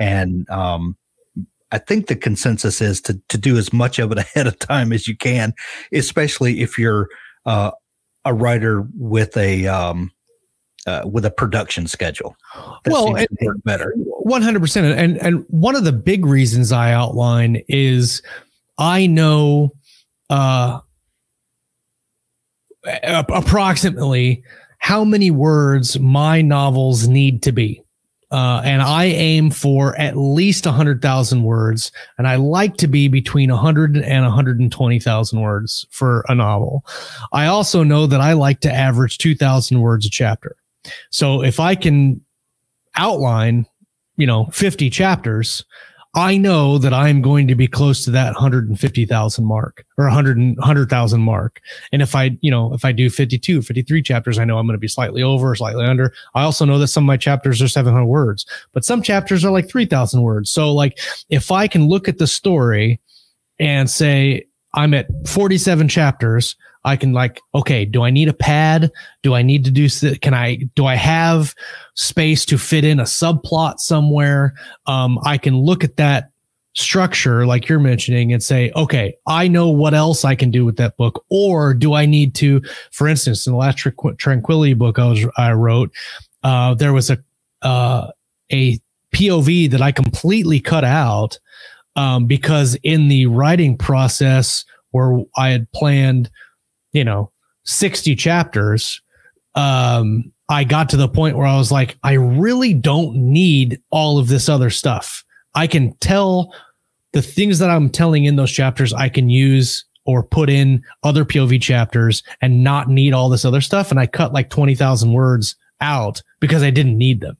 S1: and um, i think the consensus is to to do as much of it ahead of time as you can especially if you're uh, a writer with a um, uh, with a production schedule.
S3: That well, and, better. One hundred percent. And and one of the big reasons I outline is I know uh, approximately how many words my novels need to be. Uh, and I aim for at least 100,000 words. And I like to be between 100 and 120,000 words for a novel. I also know that I like to average 2,000 words a chapter. So if I can outline, you know, 50 chapters, I know that I'm going to be close to that 150,000 mark or 100 100,000 mark. And if I, you know, if I do 52, 53 chapters, I know I'm going to be slightly over, slightly under. I also know that some of my chapters are 700 words, but some chapters are like 3,000 words. So like if I can look at the story and say I'm at 47 chapters, I can like, okay, do I need a pad? Do I need to do, can I, do I have space to fit in a subplot somewhere? Um, I can look at that structure like you're mentioning and say, okay, I know what else I can do with that book. Or do I need to, for instance, in the last tranquility book I was, I wrote, uh, there was a, uh, a POV that I completely cut out, um, because in the writing process where I had planned, you know, 60 chapters, um, I got to the point where I was like, I really don't need all of this other stuff. I can tell the things that I'm telling in those chapters, I can use or put in other POV chapters and not need all this other stuff. And I cut like 20,000 words out because I didn't need them.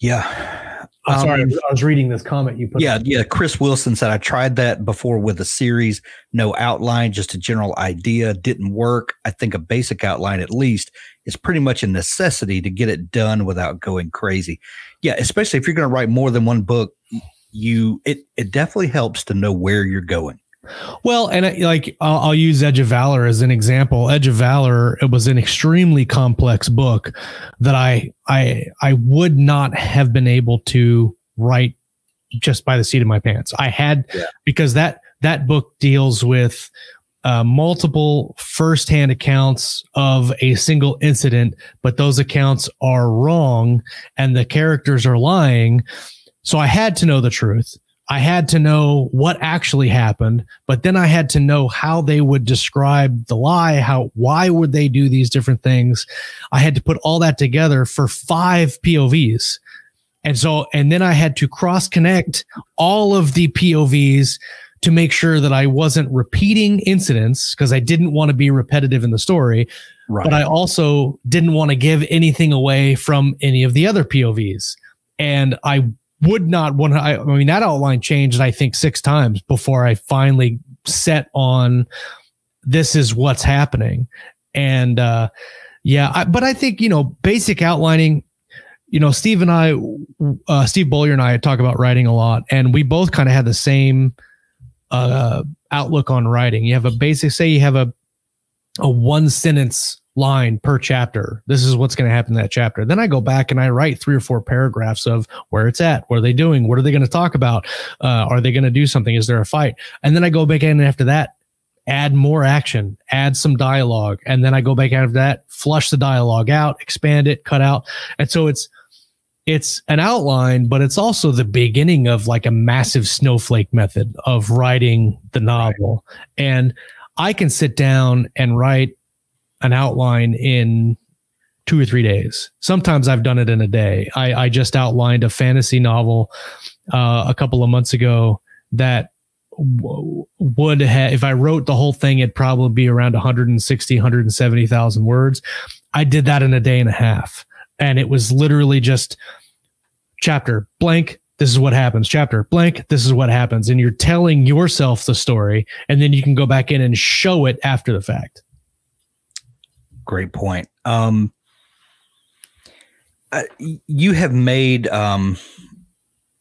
S1: Yeah.
S3: I'm sorry, um, I was reading this comment you put.
S1: Yeah, yeah. Chris Wilson said I tried that before with a series, no outline, just a general idea, didn't work. I think a basic outline, at least, is pretty much a necessity to get it done without going crazy. Yeah, especially if you're going to write more than one book, you it it definitely helps to know where you're going.
S3: Well, and I, like I'll, I'll, use Edge of Valor as an example. Edge of Valor it was an extremely complex book that I I I would not have been able to write just by the seat of my pants. I had yeah. because that that book deals with uh, multiple firsthand accounts of a single incident, but those accounts are wrong and the characters are lying. So I had to know the truth. I had to know what actually happened, but then I had to know how they would describe the lie, how why would they do these different things? I had to put all that together for five POVs. And so and then I had to cross connect all of the POVs to make sure that I wasn't repeating incidents because I didn't want to be repetitive in the story. Right. But I also didn't want to give anything away from any of the other POVs. And I would not want I, I mean, that outline changed, I think, six times before I finally set on this is what's happening. And, uh, yeah, I, but I think, you know, basic outlining, you know, Steve and I, uh, Steve Beaulieu and I talk about writing a lot, and we both kind of had the same uh, outlook on writing. You have a basic, say you have a a one sentence line per chapter. This is what's going to happen in that chapter. Then I go back and I write three or four paragraphs of where it's at, what are they doing, what are they going to talk about, uh, are they going to do something, is there a fight, and then I go back in after that. Add more action, add some dialogue, and then I go back after that, flush the dialogue out, expand it, cut out. And so it's it's an outline, but it's also the beginning of like a massive snowflake method of writing the novel. Right. And I can sit down and write an outline in two or three days. Sometimes I've done it in a day. I, I just outlined a fantasy novel uh, a couple of months ago that w- would have, if I wrote the whole thing, it'd probably be around 160, 170,000 words. I did that in a day and a half and it was literally just chapter blank this is what happens chapter blank this is what happens and you're telling yourself the story and then you can go back in and show it after the fact
S1: great point um you have made um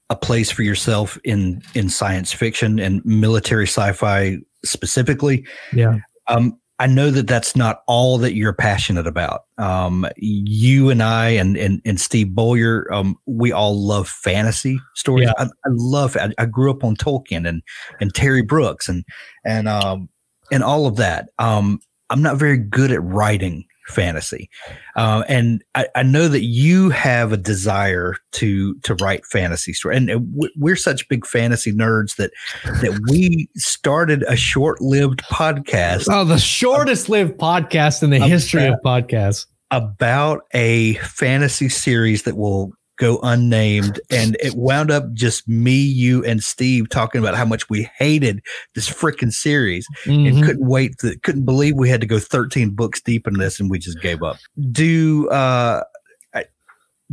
S1: a place for yourself in in science fiction and military sci-fi specifically
S3: yeah
S1: um I know that that's not all that you're passionate about. Um, you and I and and, and Steve Beaulieu, um, we all love fantasy stories. Yeah. I, I, love. I, I, grew up on Tolkien and and Terry Brooks and and um and all of that. Um, I'm not very good at writing fantasy. Uh, and I, I, know that you have a desire to to write fantasy story, and we're such big fantasy nerds that that we started a short lived podcast.
S3: Oh, the shortest lived podcast in the history of podcasts
S1: about a fantasy series that will go unnamed. And it wound up just me, you, and Steve talking about how much we hated this freaking series mm-hmm. and couldn't wait, to, couldn't believe we had to go 13 books deep in this and we just gave up. Do, uh,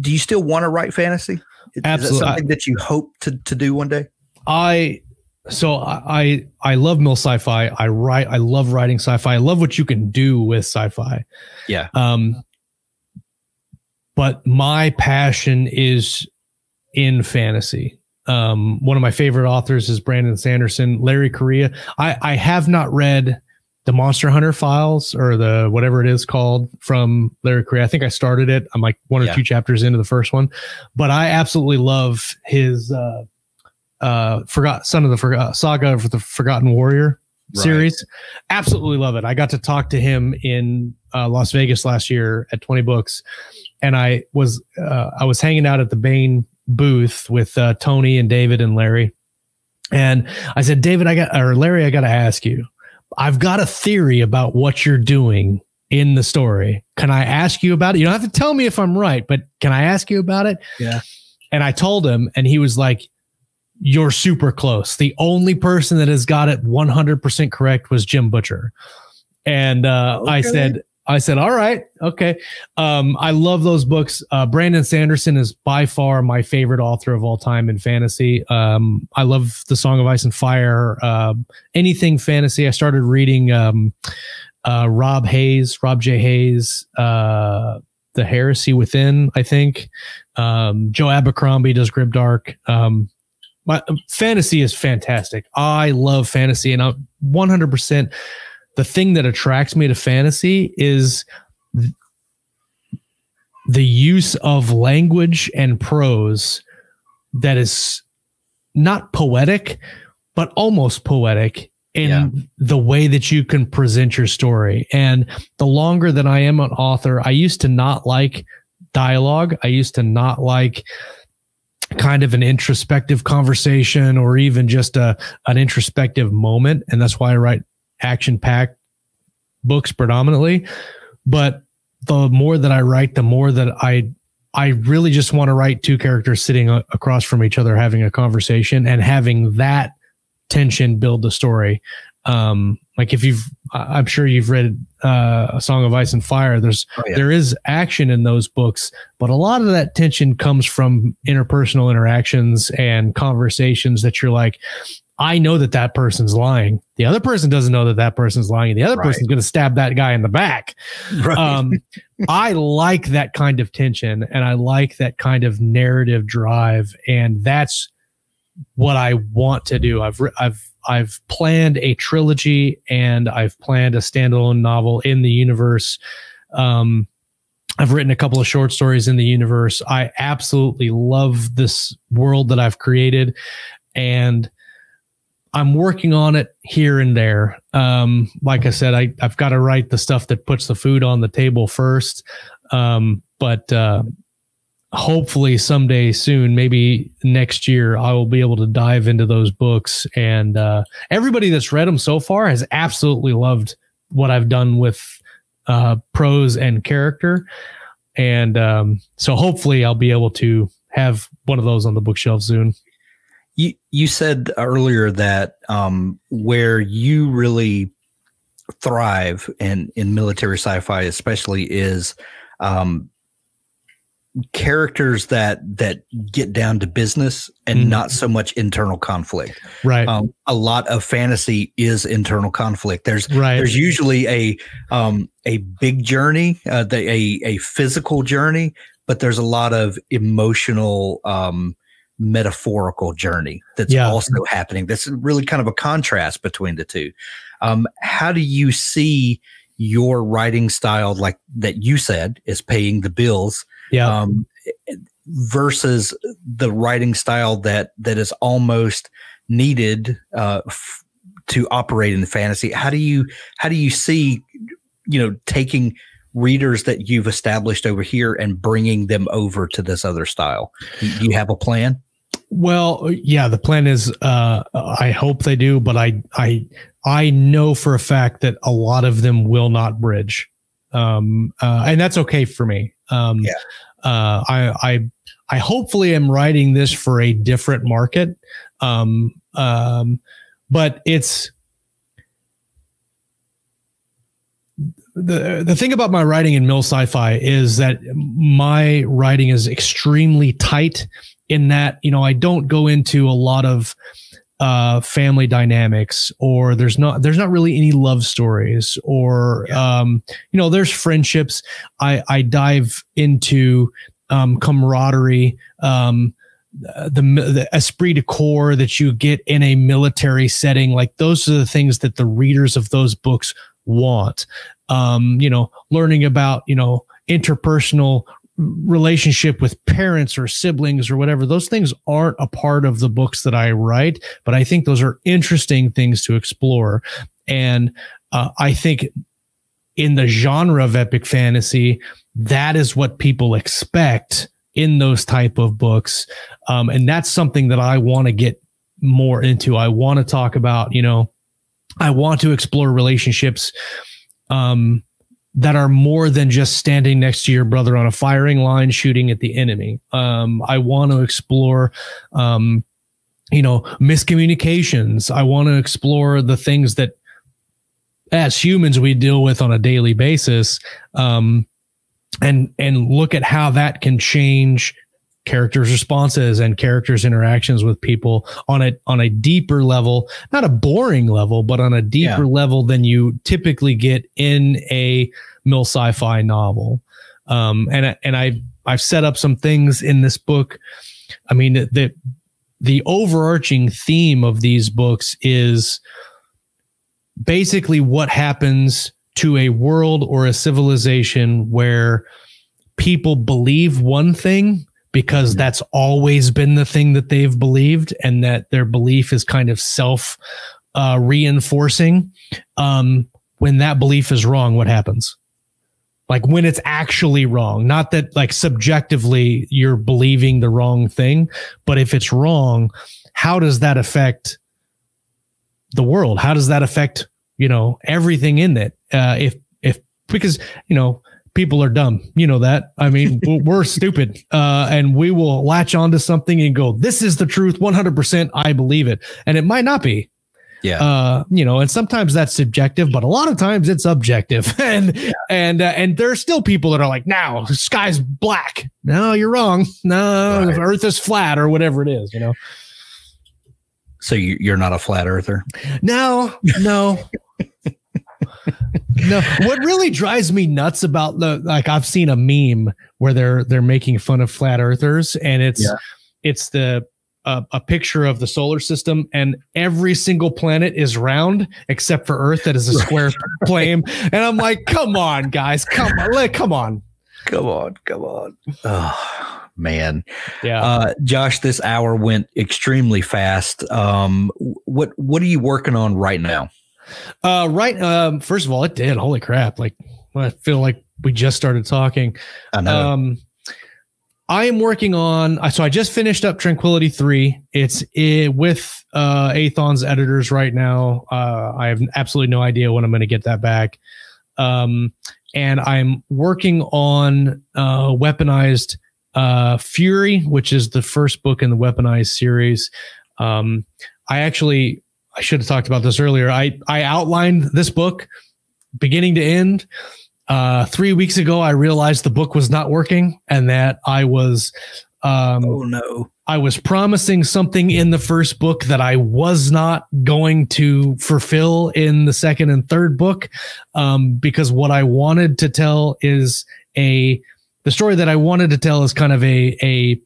S1: do you still want to write fantasy?
S3: Absolutely.
S1: Is that something that you hope to, to do one day?
S3: I so I I love mil sci-fi. I write. I love writing sci-fi. I love what you can do with sci-fi.
S1: Yeah.
S3: Um, but my passion is in fantasy. Um, one of my favorite authors is Brandon Sanderson, Larry Correia. I, I have not read the Monster Hunter files or the whatever it is called from Larry Correia. I think I started it. I'm like one or yeah. two chapters into the first one, but I absolutely love his uh, uh, forgot son of the forgot saga of the Forgotten Warrior right. series. Absolutely love it. I got to talk to him in uh, Las Vegas last year at 20 Books, and I was uh, I was hanging out at the Baen booth with uh, Tony and David and Larry, and I said, David, I got or Larry, I got to ask you. I've got a theory about what you're doing in the story. Can I ask you about it? You don't have to tell me if I'm right, but can I ask you about it?
S1: Yeah.
S3: And I told him, and he was like, You're super close. The only person that has got it 100% correct was Jim Butcher. And uh, okay. I said, I said, all right, okay. Um, I love those books. Uh, Brandon Sanderson is by far my favorite author of all time in fantasy. Um, I love The Song of Ice and Fire, uh, anything fantasy. I started reading um, uh, Rob Hayes, Rob J. Hayes, uh, The Heresy Within, I think. Um, Joe Abercrombie does Grimdark. Um, my fantasy is fantastic. I love fantasy, and I'm 100. The thing that attracts me to fantasy is th- the use of language and prose that is not poetic, but almost poetic in yeah. the way that you can present your story. And the longer that I am an author, I used to not like dialogue. I used to not like kind of an introspective conversation or even just a an introspective moment and that's why I write action packed books predominantly but the more that I write the more that I I really just want to write two characters sitting a- across from each other having a conversation and having that tension build the story um like if you've i'm sure you've read uh, a song of ice and fire there's oh, yeah. there is action in those books but a lot of that tension comes from interpersonal interactions and conversations that you're like i know that that person's lying the other person doesn't know that that person's lying the other right. person's going to stab that guy in the back right. um, i like that kind of tension and i like that kind of narrative drive and that's what i want to do i've i've I've planned a trilogy and I've planned a standalone novel in the universe. Um, I've written a couple of short stories in the universe. I absolutely love this world that I've created, and I'm working on it here and there. Um, like I said, I, I've got to write the stuff that puts the food on the table first. Um, but uh, hopefully someday soon, maybe next year, I will be able to dive into those books. And uh, everybody that's read them so far has absolutely loved what I've done with uh, prose and character. And um, so hopefully I'll be able to have one of those on the bookshelf soon.
S1: You you said earlier that um, where you really thrive in in military sci-fi, especially, is um, characters that that get down to business and mm-hmm. not so much internal conflict.
S3: Right. Um,
S1: a lot of fantasy is internal conflict. There's
S3: right.
S1: there's usually a um, a big journey, uh, the, a a physical journey, but there's a lot of emotional um, metaphorical journey that's yeah. also happening. That's really kind of a contrast between the two. Um, how do you see your writing style, like that you said, is paying the bills?
S3: yeah um,
S1: versus the writing style that that is almost needed uh, f- to operate in fantasy how do you how do you see you know taking readers that you've established over here and bringing them over to this other style do you have a plan
S3: well yeah the plan is uh i hope they do but i i i know for a fact that a lot of them will not bridge um uh, and that's okay for me um, yeah. Uh, I, I, I hopefully am writing this for a different market. Um, um, but it's the the thing about my writing in mil sci-fi is that my writing is extremely tight in that you know I don't go into a lot of uh, family dynamics or there's not there's not really any love stories or yeah. um, you know there's friendships. I i dive into um, camaraderie um, the the esprit de corps that you get in a military setting. Like those are the things that the readers of those books want. Um, you know learning about you know interpersonal relationship with parents or siblings or whatever those things aren't a part of the books that i write but i think those are interesting things to explore. And uh, i think in the genre of epic fantasy that is what people expect in those type of books. Um, and that's something that i want to get more into. I want to talk about you know i want to explore relationships um, that are more than just standing next to your brother on a firing line shooting at the enemy. Um, I want to explore, um, you know, miscommunications. I want to explore the things that, as humans, we deal with on a daily basis, um, and and look at how that can change characters responses and characters interactions with people on a on a deeper level not a boring level but on a deeper yeah. level than you typically get in a mil sci-fi novel um and and i i've set up some things in this book i mean that the overarching theme of these books is basically what happens to a world or a civilization where people believe one thing because that's always been the thing that they've believed and that their belief is kind of self uh, reinforcing. Um, when that belief is wrong what happens? Like when it's actually wrong not that like subjectively you're believing the wrong thing but if it's wrong how does that affect the world? How does that affect you know everything in it? Uh if if because you know people are dumb. You know that. I mean we're stupid. Uh and we will latch onto something and go this is the truth. 100% i believe it. And it might not be.
S1: Yeah.
S3: uh you know and sometimes that's subjective but a lot of times it's objective. And and uh, and there are still people that are like now the sky's black. No you're wrong. No
S1: Right.
S3: the earth is flat or whatever it is you know?
S1: So you, you're not a flat earther.
S3: no no no what really drives me nuts about the like i've seen a meme where they're they're making fun of flat earthers and it's
S1: Yeah.
S3: it's the uh, a picture of the solar system and every single planet is round except for earth that is a square plane and i'm like come on guys come on like, come on
S1: Come on, come on. Oh man,
S3: yeah
S1: uh, Josh, this hour went extremely fast. Um, what what are you working on right now?
S3: Uh right um first of all it did holy crap like i feel like we just started talking
S1: I know.
S3: Um, I am working on. So I just finished up Tranquility Three. It's i with uh, Aethon's editors right now. Uh, I have absolutely no idea when I'm going to get that back. Um, and I'm working on uh, Weaponized uh, Fury, which is the first book in the Weaponized series. Um, I actually I should have talked about this earlier. I I outlined this book beginning to end. Uh, three weeks ago, I realized the book was not working and that I was um,
S1: oh no.
S3: I was promising something in the first book that I was not going to fulfill in the second and third book, um, because what I wanted to tell is a the story that I wanted to tell is kind of a a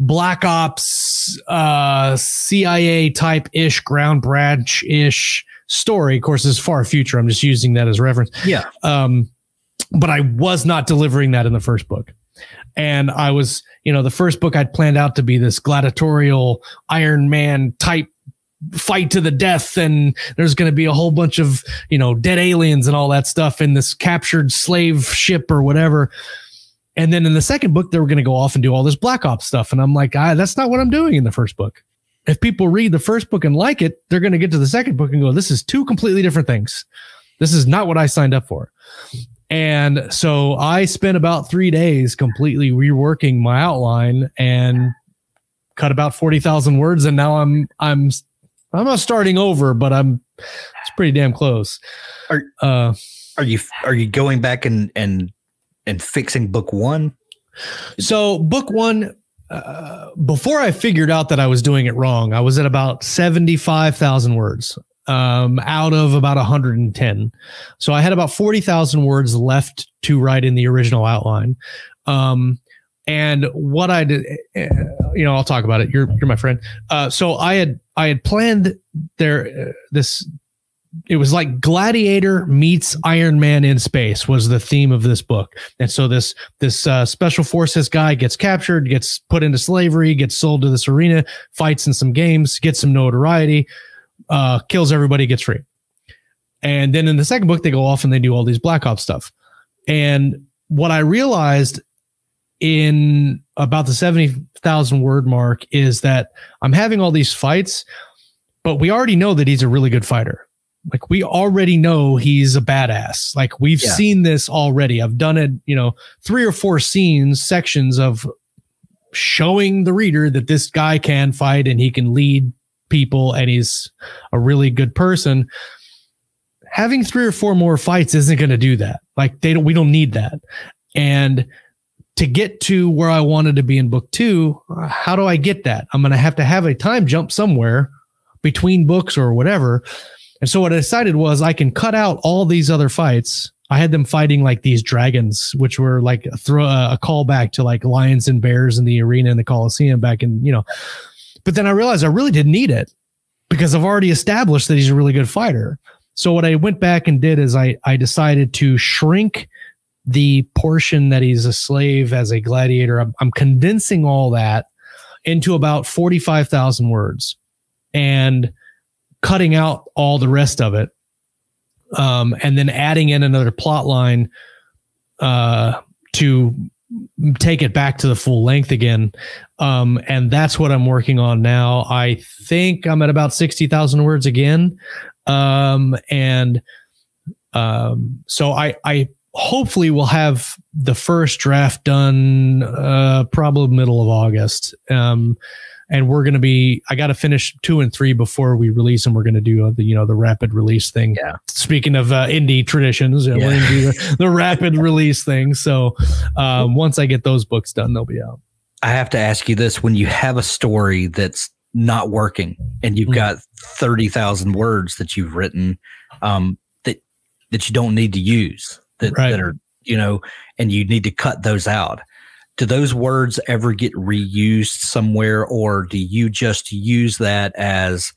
S3: black ops uh cia type ish ground branch ish story. Of course it's far future. I'm just using that as reference.
S1: Yeah.
S3: um but i was not delivering that in the first book. And i was you know the first book i'd planned out to be this gladiatorial iron man type fight to the death and there's going to be a whole bunch of you know dead aliens and all that stuff in this captured slave ship or whatever and then in the second book they were going to go off and do all this black ops stuff and i'm like ah, that's not what i'm doing in the first book if people read the first book and like it they're going to get to the second book and go this is two completely different things this is not what i signed up for and so I spent about three days completely reworking my outline and cut about forty thousand words. And now I'm I'm I'm not starting over, but I'm it's pretty damn close.
S1: Are-
S3: uh,
S1: Are you are you going back and and and fixing book one?
S3: so book one. Uh, before I figured out that I was doing it wrong, I was at about seventy-five thousand words um, out of about 110. So I had about 40,000 words left to write in the original outline. Um, and what I did, eh, you know, I'll talk about it. You're you're my friend. Uh, so I had I had planned there uh, this. It was like Gladiator meets Iron Man in space was the theme of this book, and so this this uh, special forces guy gets captured, gets put into slavery, gets sold to this arena, fights in some games, gets some notoriety, uh, kills everybody, gets free. And then in the second book, they go off and they do all these Black Ops stuff. And what I realized in about the 70,000 word mark is that I'm having all these fights, but we already know that he's a really good fighter. Like we already know he's a badass. Like we've
S1: Yeah.
S3: seen this already. I've done it, you know, three or four scenes, sections of showing the reader that this guy can fight and he can lead people and he's a really good person having three or four more fights isn't going to do that like they don't we don't need that and to get to where i wanted to be in book two uh, how do i get that i'm going to have to have a time jump somewhere between books or whatever and so what i decided was i can cut out all these other fights i had them fighting like these dragons which were like a throw a callback to like lions and bears in the arena in the coliseum back in you know but then I realized I really didn't need it because I've already established that he's a really good fighter. So what I went back and did is I I decided to shrink the portion that he's a slave as a gladiator. I'm, I'm condensing all that into about 45,000 words and cutting out all the rest of it. Um, and then adding in another plot line uh, to take it back to the full length again. Um, and that's what I'm working on now. I think I'm at about 60,000 words again. Um, and um, so I, I hopefully we'll have the first draft done uh, probably middle of August. And we're going to be i got to finish two and three before we release and we're going to do the you know the rapid release thing
S1: yeah
S3: speaking of uh, indie traditions yeah. we're going to do the, the, rapid release thing so um, once i get those books done they'll be out
S1: i have to ask you this when you have a story that's not working and you've mm-hmm. got 30,000 words that you've written um, that that you don't need to use that, right. that are you know and you need to cut those out do those words ever get reused somewhere or do you just use that as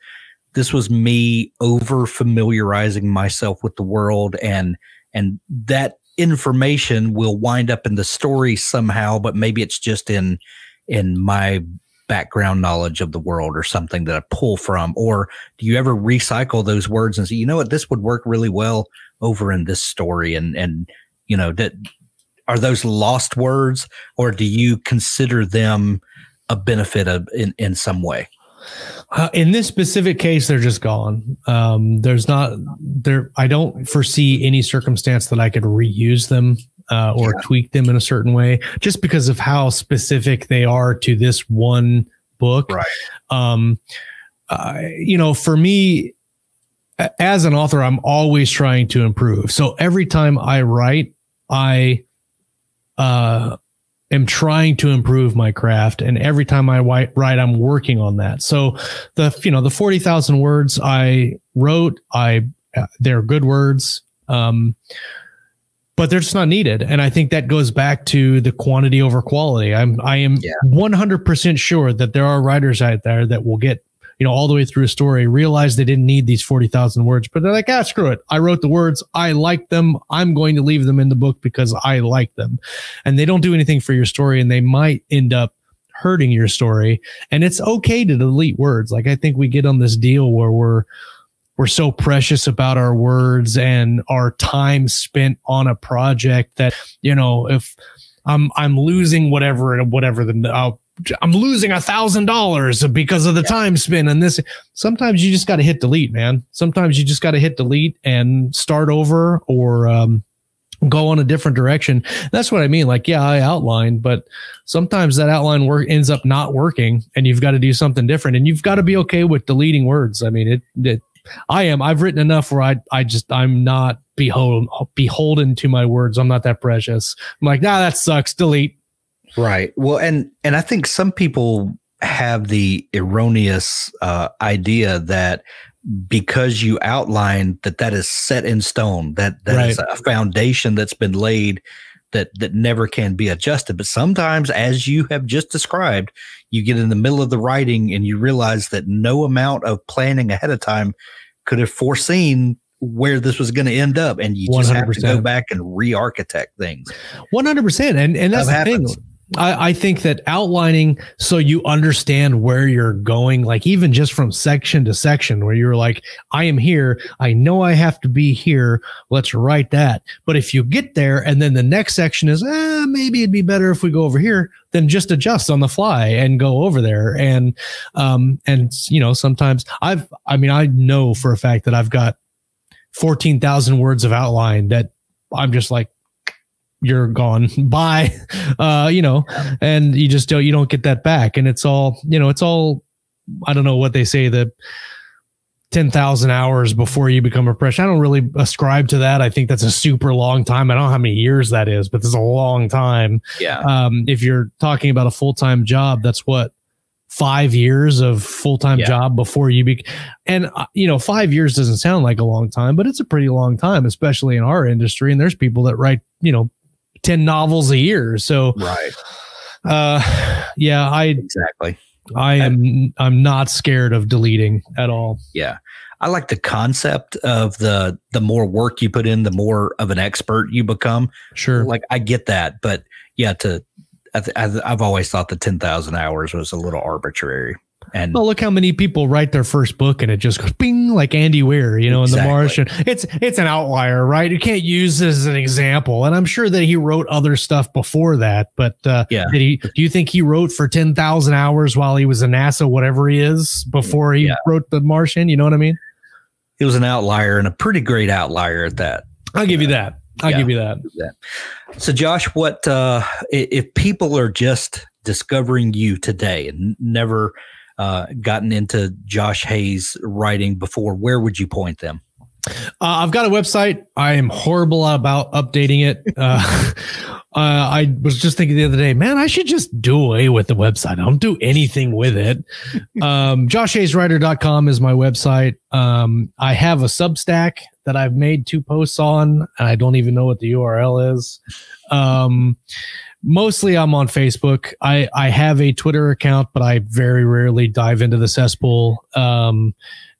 S1: this was me over familiarizing myself with the world and and that information will wind up in the story somehow but maybe it's just in in my background knowledge of the world or something that I pull from? Or do you ever recycle those words and say you know what? This would work really well over in this story and and you know that are those lost words or do you consider them a benefit of in, in some way?
S3: Uh, in this specific case, they're just gone. Um, there's not there. I don't foresee any circumstance that I could reuse them uh, or yeah. tweak them in a certain way, just because of how specific they are to this one book.
S1: Right.
S3: Um, uh, you know, for me, as an author, I'm always trying to improve. So every time I write, I uh, am trying to improve my craft and every time i write i'm working on that. So the you know the 40000 words i wrote i uh, they're good words um, but they're just not needed. And i think that goes back to the quantity over quality. I'm i am yeah. 100% sure that there are writers out there that will get you know, all the way through a story, realize they didn't need these 40,000 words, but they're like, ah, screw it. I wrote the words. I like them. I'm going to leave them in the book because I like them. And they don't do anything for your story and they might end up hurting your story. And it's okay to delete words. Like I think we get on this deal where we're, we're so precious about our words and our time spent on a project that, you know, if I'm, I'm losing whatever, whatever the, I'll I'm losing a thousand dollars because of the yeah. time spent and this. Sometimes you just got to hit delete, man. Sometimes you just got to hit delete and start over or um, go on a different direction. That's what I mean. Like, yeah, I outlined, but sometimes that outline work ends up not working, and you've got to do something different. And you've got to be okay with deleting words. I mean, it. it I am. I've written enough where I. I just. I'm not beholden beholden to my words. I'm not that precious. I'm like, nah, that sucks. Delete
S1: Right. Well, and and I think some people have the erroneous uh, idea that because you outline that that is set in stone, that that right. is a foundation that's been laid that that never can be adjusted. But sometimes, as you have just described, you get in the middle of the writing and you realize that no amount of planning ahead of time could have foreseen where this was going to end up and you just 100%. have to go back and re-architect things
S3: 100% and and that's that the happens. thing I, I, think that outlining so you understand where you're going, like even just from section to section, where you're like, I am here. I know I have to be here. Let's write that. But if you get there and then the next section is, eh, maybe it'd be better if we go over here, then just adjust on the fly and go over there. And, um, and, you know, sometimes I've, I mean, I know for a fact that I've got 14,000 words of outline that I'm just like, you're gone bye uh you know and you just don't you don't get that back and it's all you know it's all i don't know what they say the 10,000 hours before you become a professional. I don't really ascribe to that. I think that's a super long time. I don't know how many years that is, but it's a long time.
S1: Yeah.
S3: Um, if you're talking about a full time job, that's what five years of full time yeah. job before you be, and uh, you know, five years doesn't sound like a long time, but it's a pretty long time, especially in our industry. And there's people that write, you know, 10 novels a year. So,
S1: right.
S3: Uh, yeah, I
S1: exactly.
S3: I am I'm not scared of deleting at all.
S1: Yeah. I like the concept of the the more work you put in, the more of an expert you become.
S3: Sure.
S1: Like I get that, but yeah, to I th- I've always thought the ten thousand hours was a little arbitrary. And
S3: well, look how many people write their first book and it just goes bing like Andy Weir, you know, exactly. in The Martian. It's it's an outlier, right? You can't use this as an example. And I'm sure that he wrote other stuff before that, but uh,
S1: yeah.
S3: Did he? Do you think he wrote for ten thousand hours while he was in NASA, whatever he is, before he yeah. wrote The Martian? You know what I mean?
S1: It was an outlier and a pretty great outlier at that.
S3: I'll give you that. I'll yeah, give you that.
S1: So, Josh, what uh, if people are just discovering you today and never uh, gotten into Josh Hayes writing before? Where would you point them?
S3: Uh, I've got a website. I am horrible about updating it. Uh, uh, I was just thinking the other day, man, I should just do away with the website. I don't do anything with it. Um, JoshHayesWriter.com is my website. Um, I have a Substack that I've made two posts on, and I don't even know what the URL is. Um, mostly I'm on Facebook. I, I have a Twitter account, but I very rarely dive into the cesspool. Um,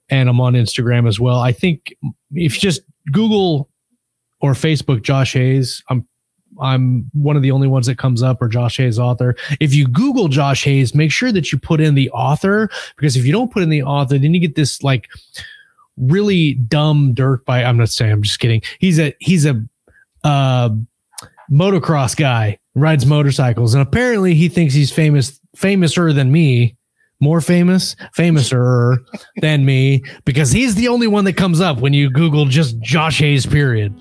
S3: and I'm on Instagram as well. I think if you just Google or Facebook Josh Hayes, I'm I'm one of the only ones that comes up or Josh Hayes author. If you Google Josh Hayes, make sure that you put in the author because if you don't put in the author, then you get this like really dumb dirt by I'm not saying I'm just kidding. He's a he's a uh motocross guy, rides motorcycles, and apparently he thinks he's famous famouser than me. More famous, famouser than me, because he's the only one that comes up when you Google just Josh Hayes, period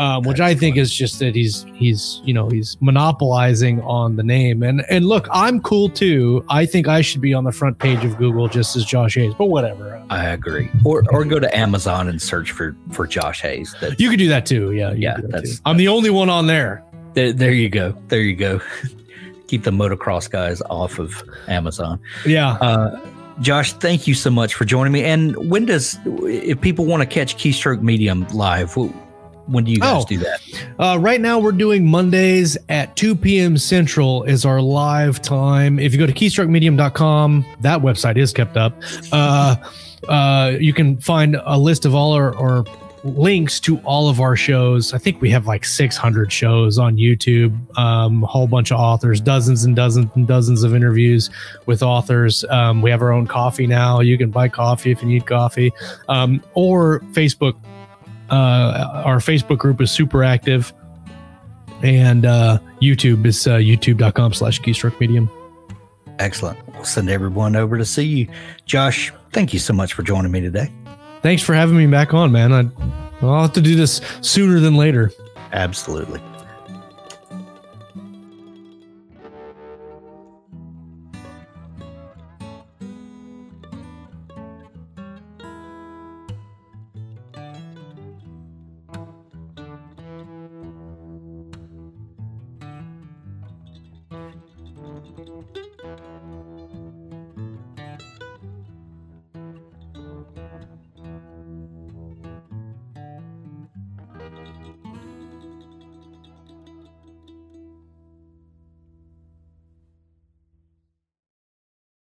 S3: um, which I think is just that he's he's you know he's monopolizing on the name. And and look, I'm cool too. I think I should be on the front page of Google just as Josh Hayes, but whatever.
S1: I agree. Or or go to Amazon and search for for Josh Hayes.
S3: That's, you could do that too. Yeah,
S1: yeah. That's,
S3: too. I'm the only one on there.
S1: There, there you go. There you go. Keep the motocross guys off of Amazon.
S3: Yeah.
S1: Uh, Josh, thank you so much for joining me. And when does, if people want to catch Keystroke Medium live, when do you guys oh, do that?
S3: Uh, right now, we're doing Mondays at 2 p.m. Central is our live time. If you go to keystrokemedium.com, that website is kept up. Uh, uh, you can find a list of all our, our links to all of our shows. I think we have like 600 shows on YouTube, um, a whole bunch of authors, dozens and dozens and dozens of interviews with authors. Um, we have our own coffee now. You can buy coffee if you need coffee, um, or Facebook uh, our Facebook group is super active, and uh, YouTube is uh, youtube.com slash keystroke medium.
S1: Excellent. We'll send everyone over to see you. Josh, thank you so much for joining me today.
S3: Thanks for having me back on, man. I, I'll have to do this sooner than later.
S1: Absolutely.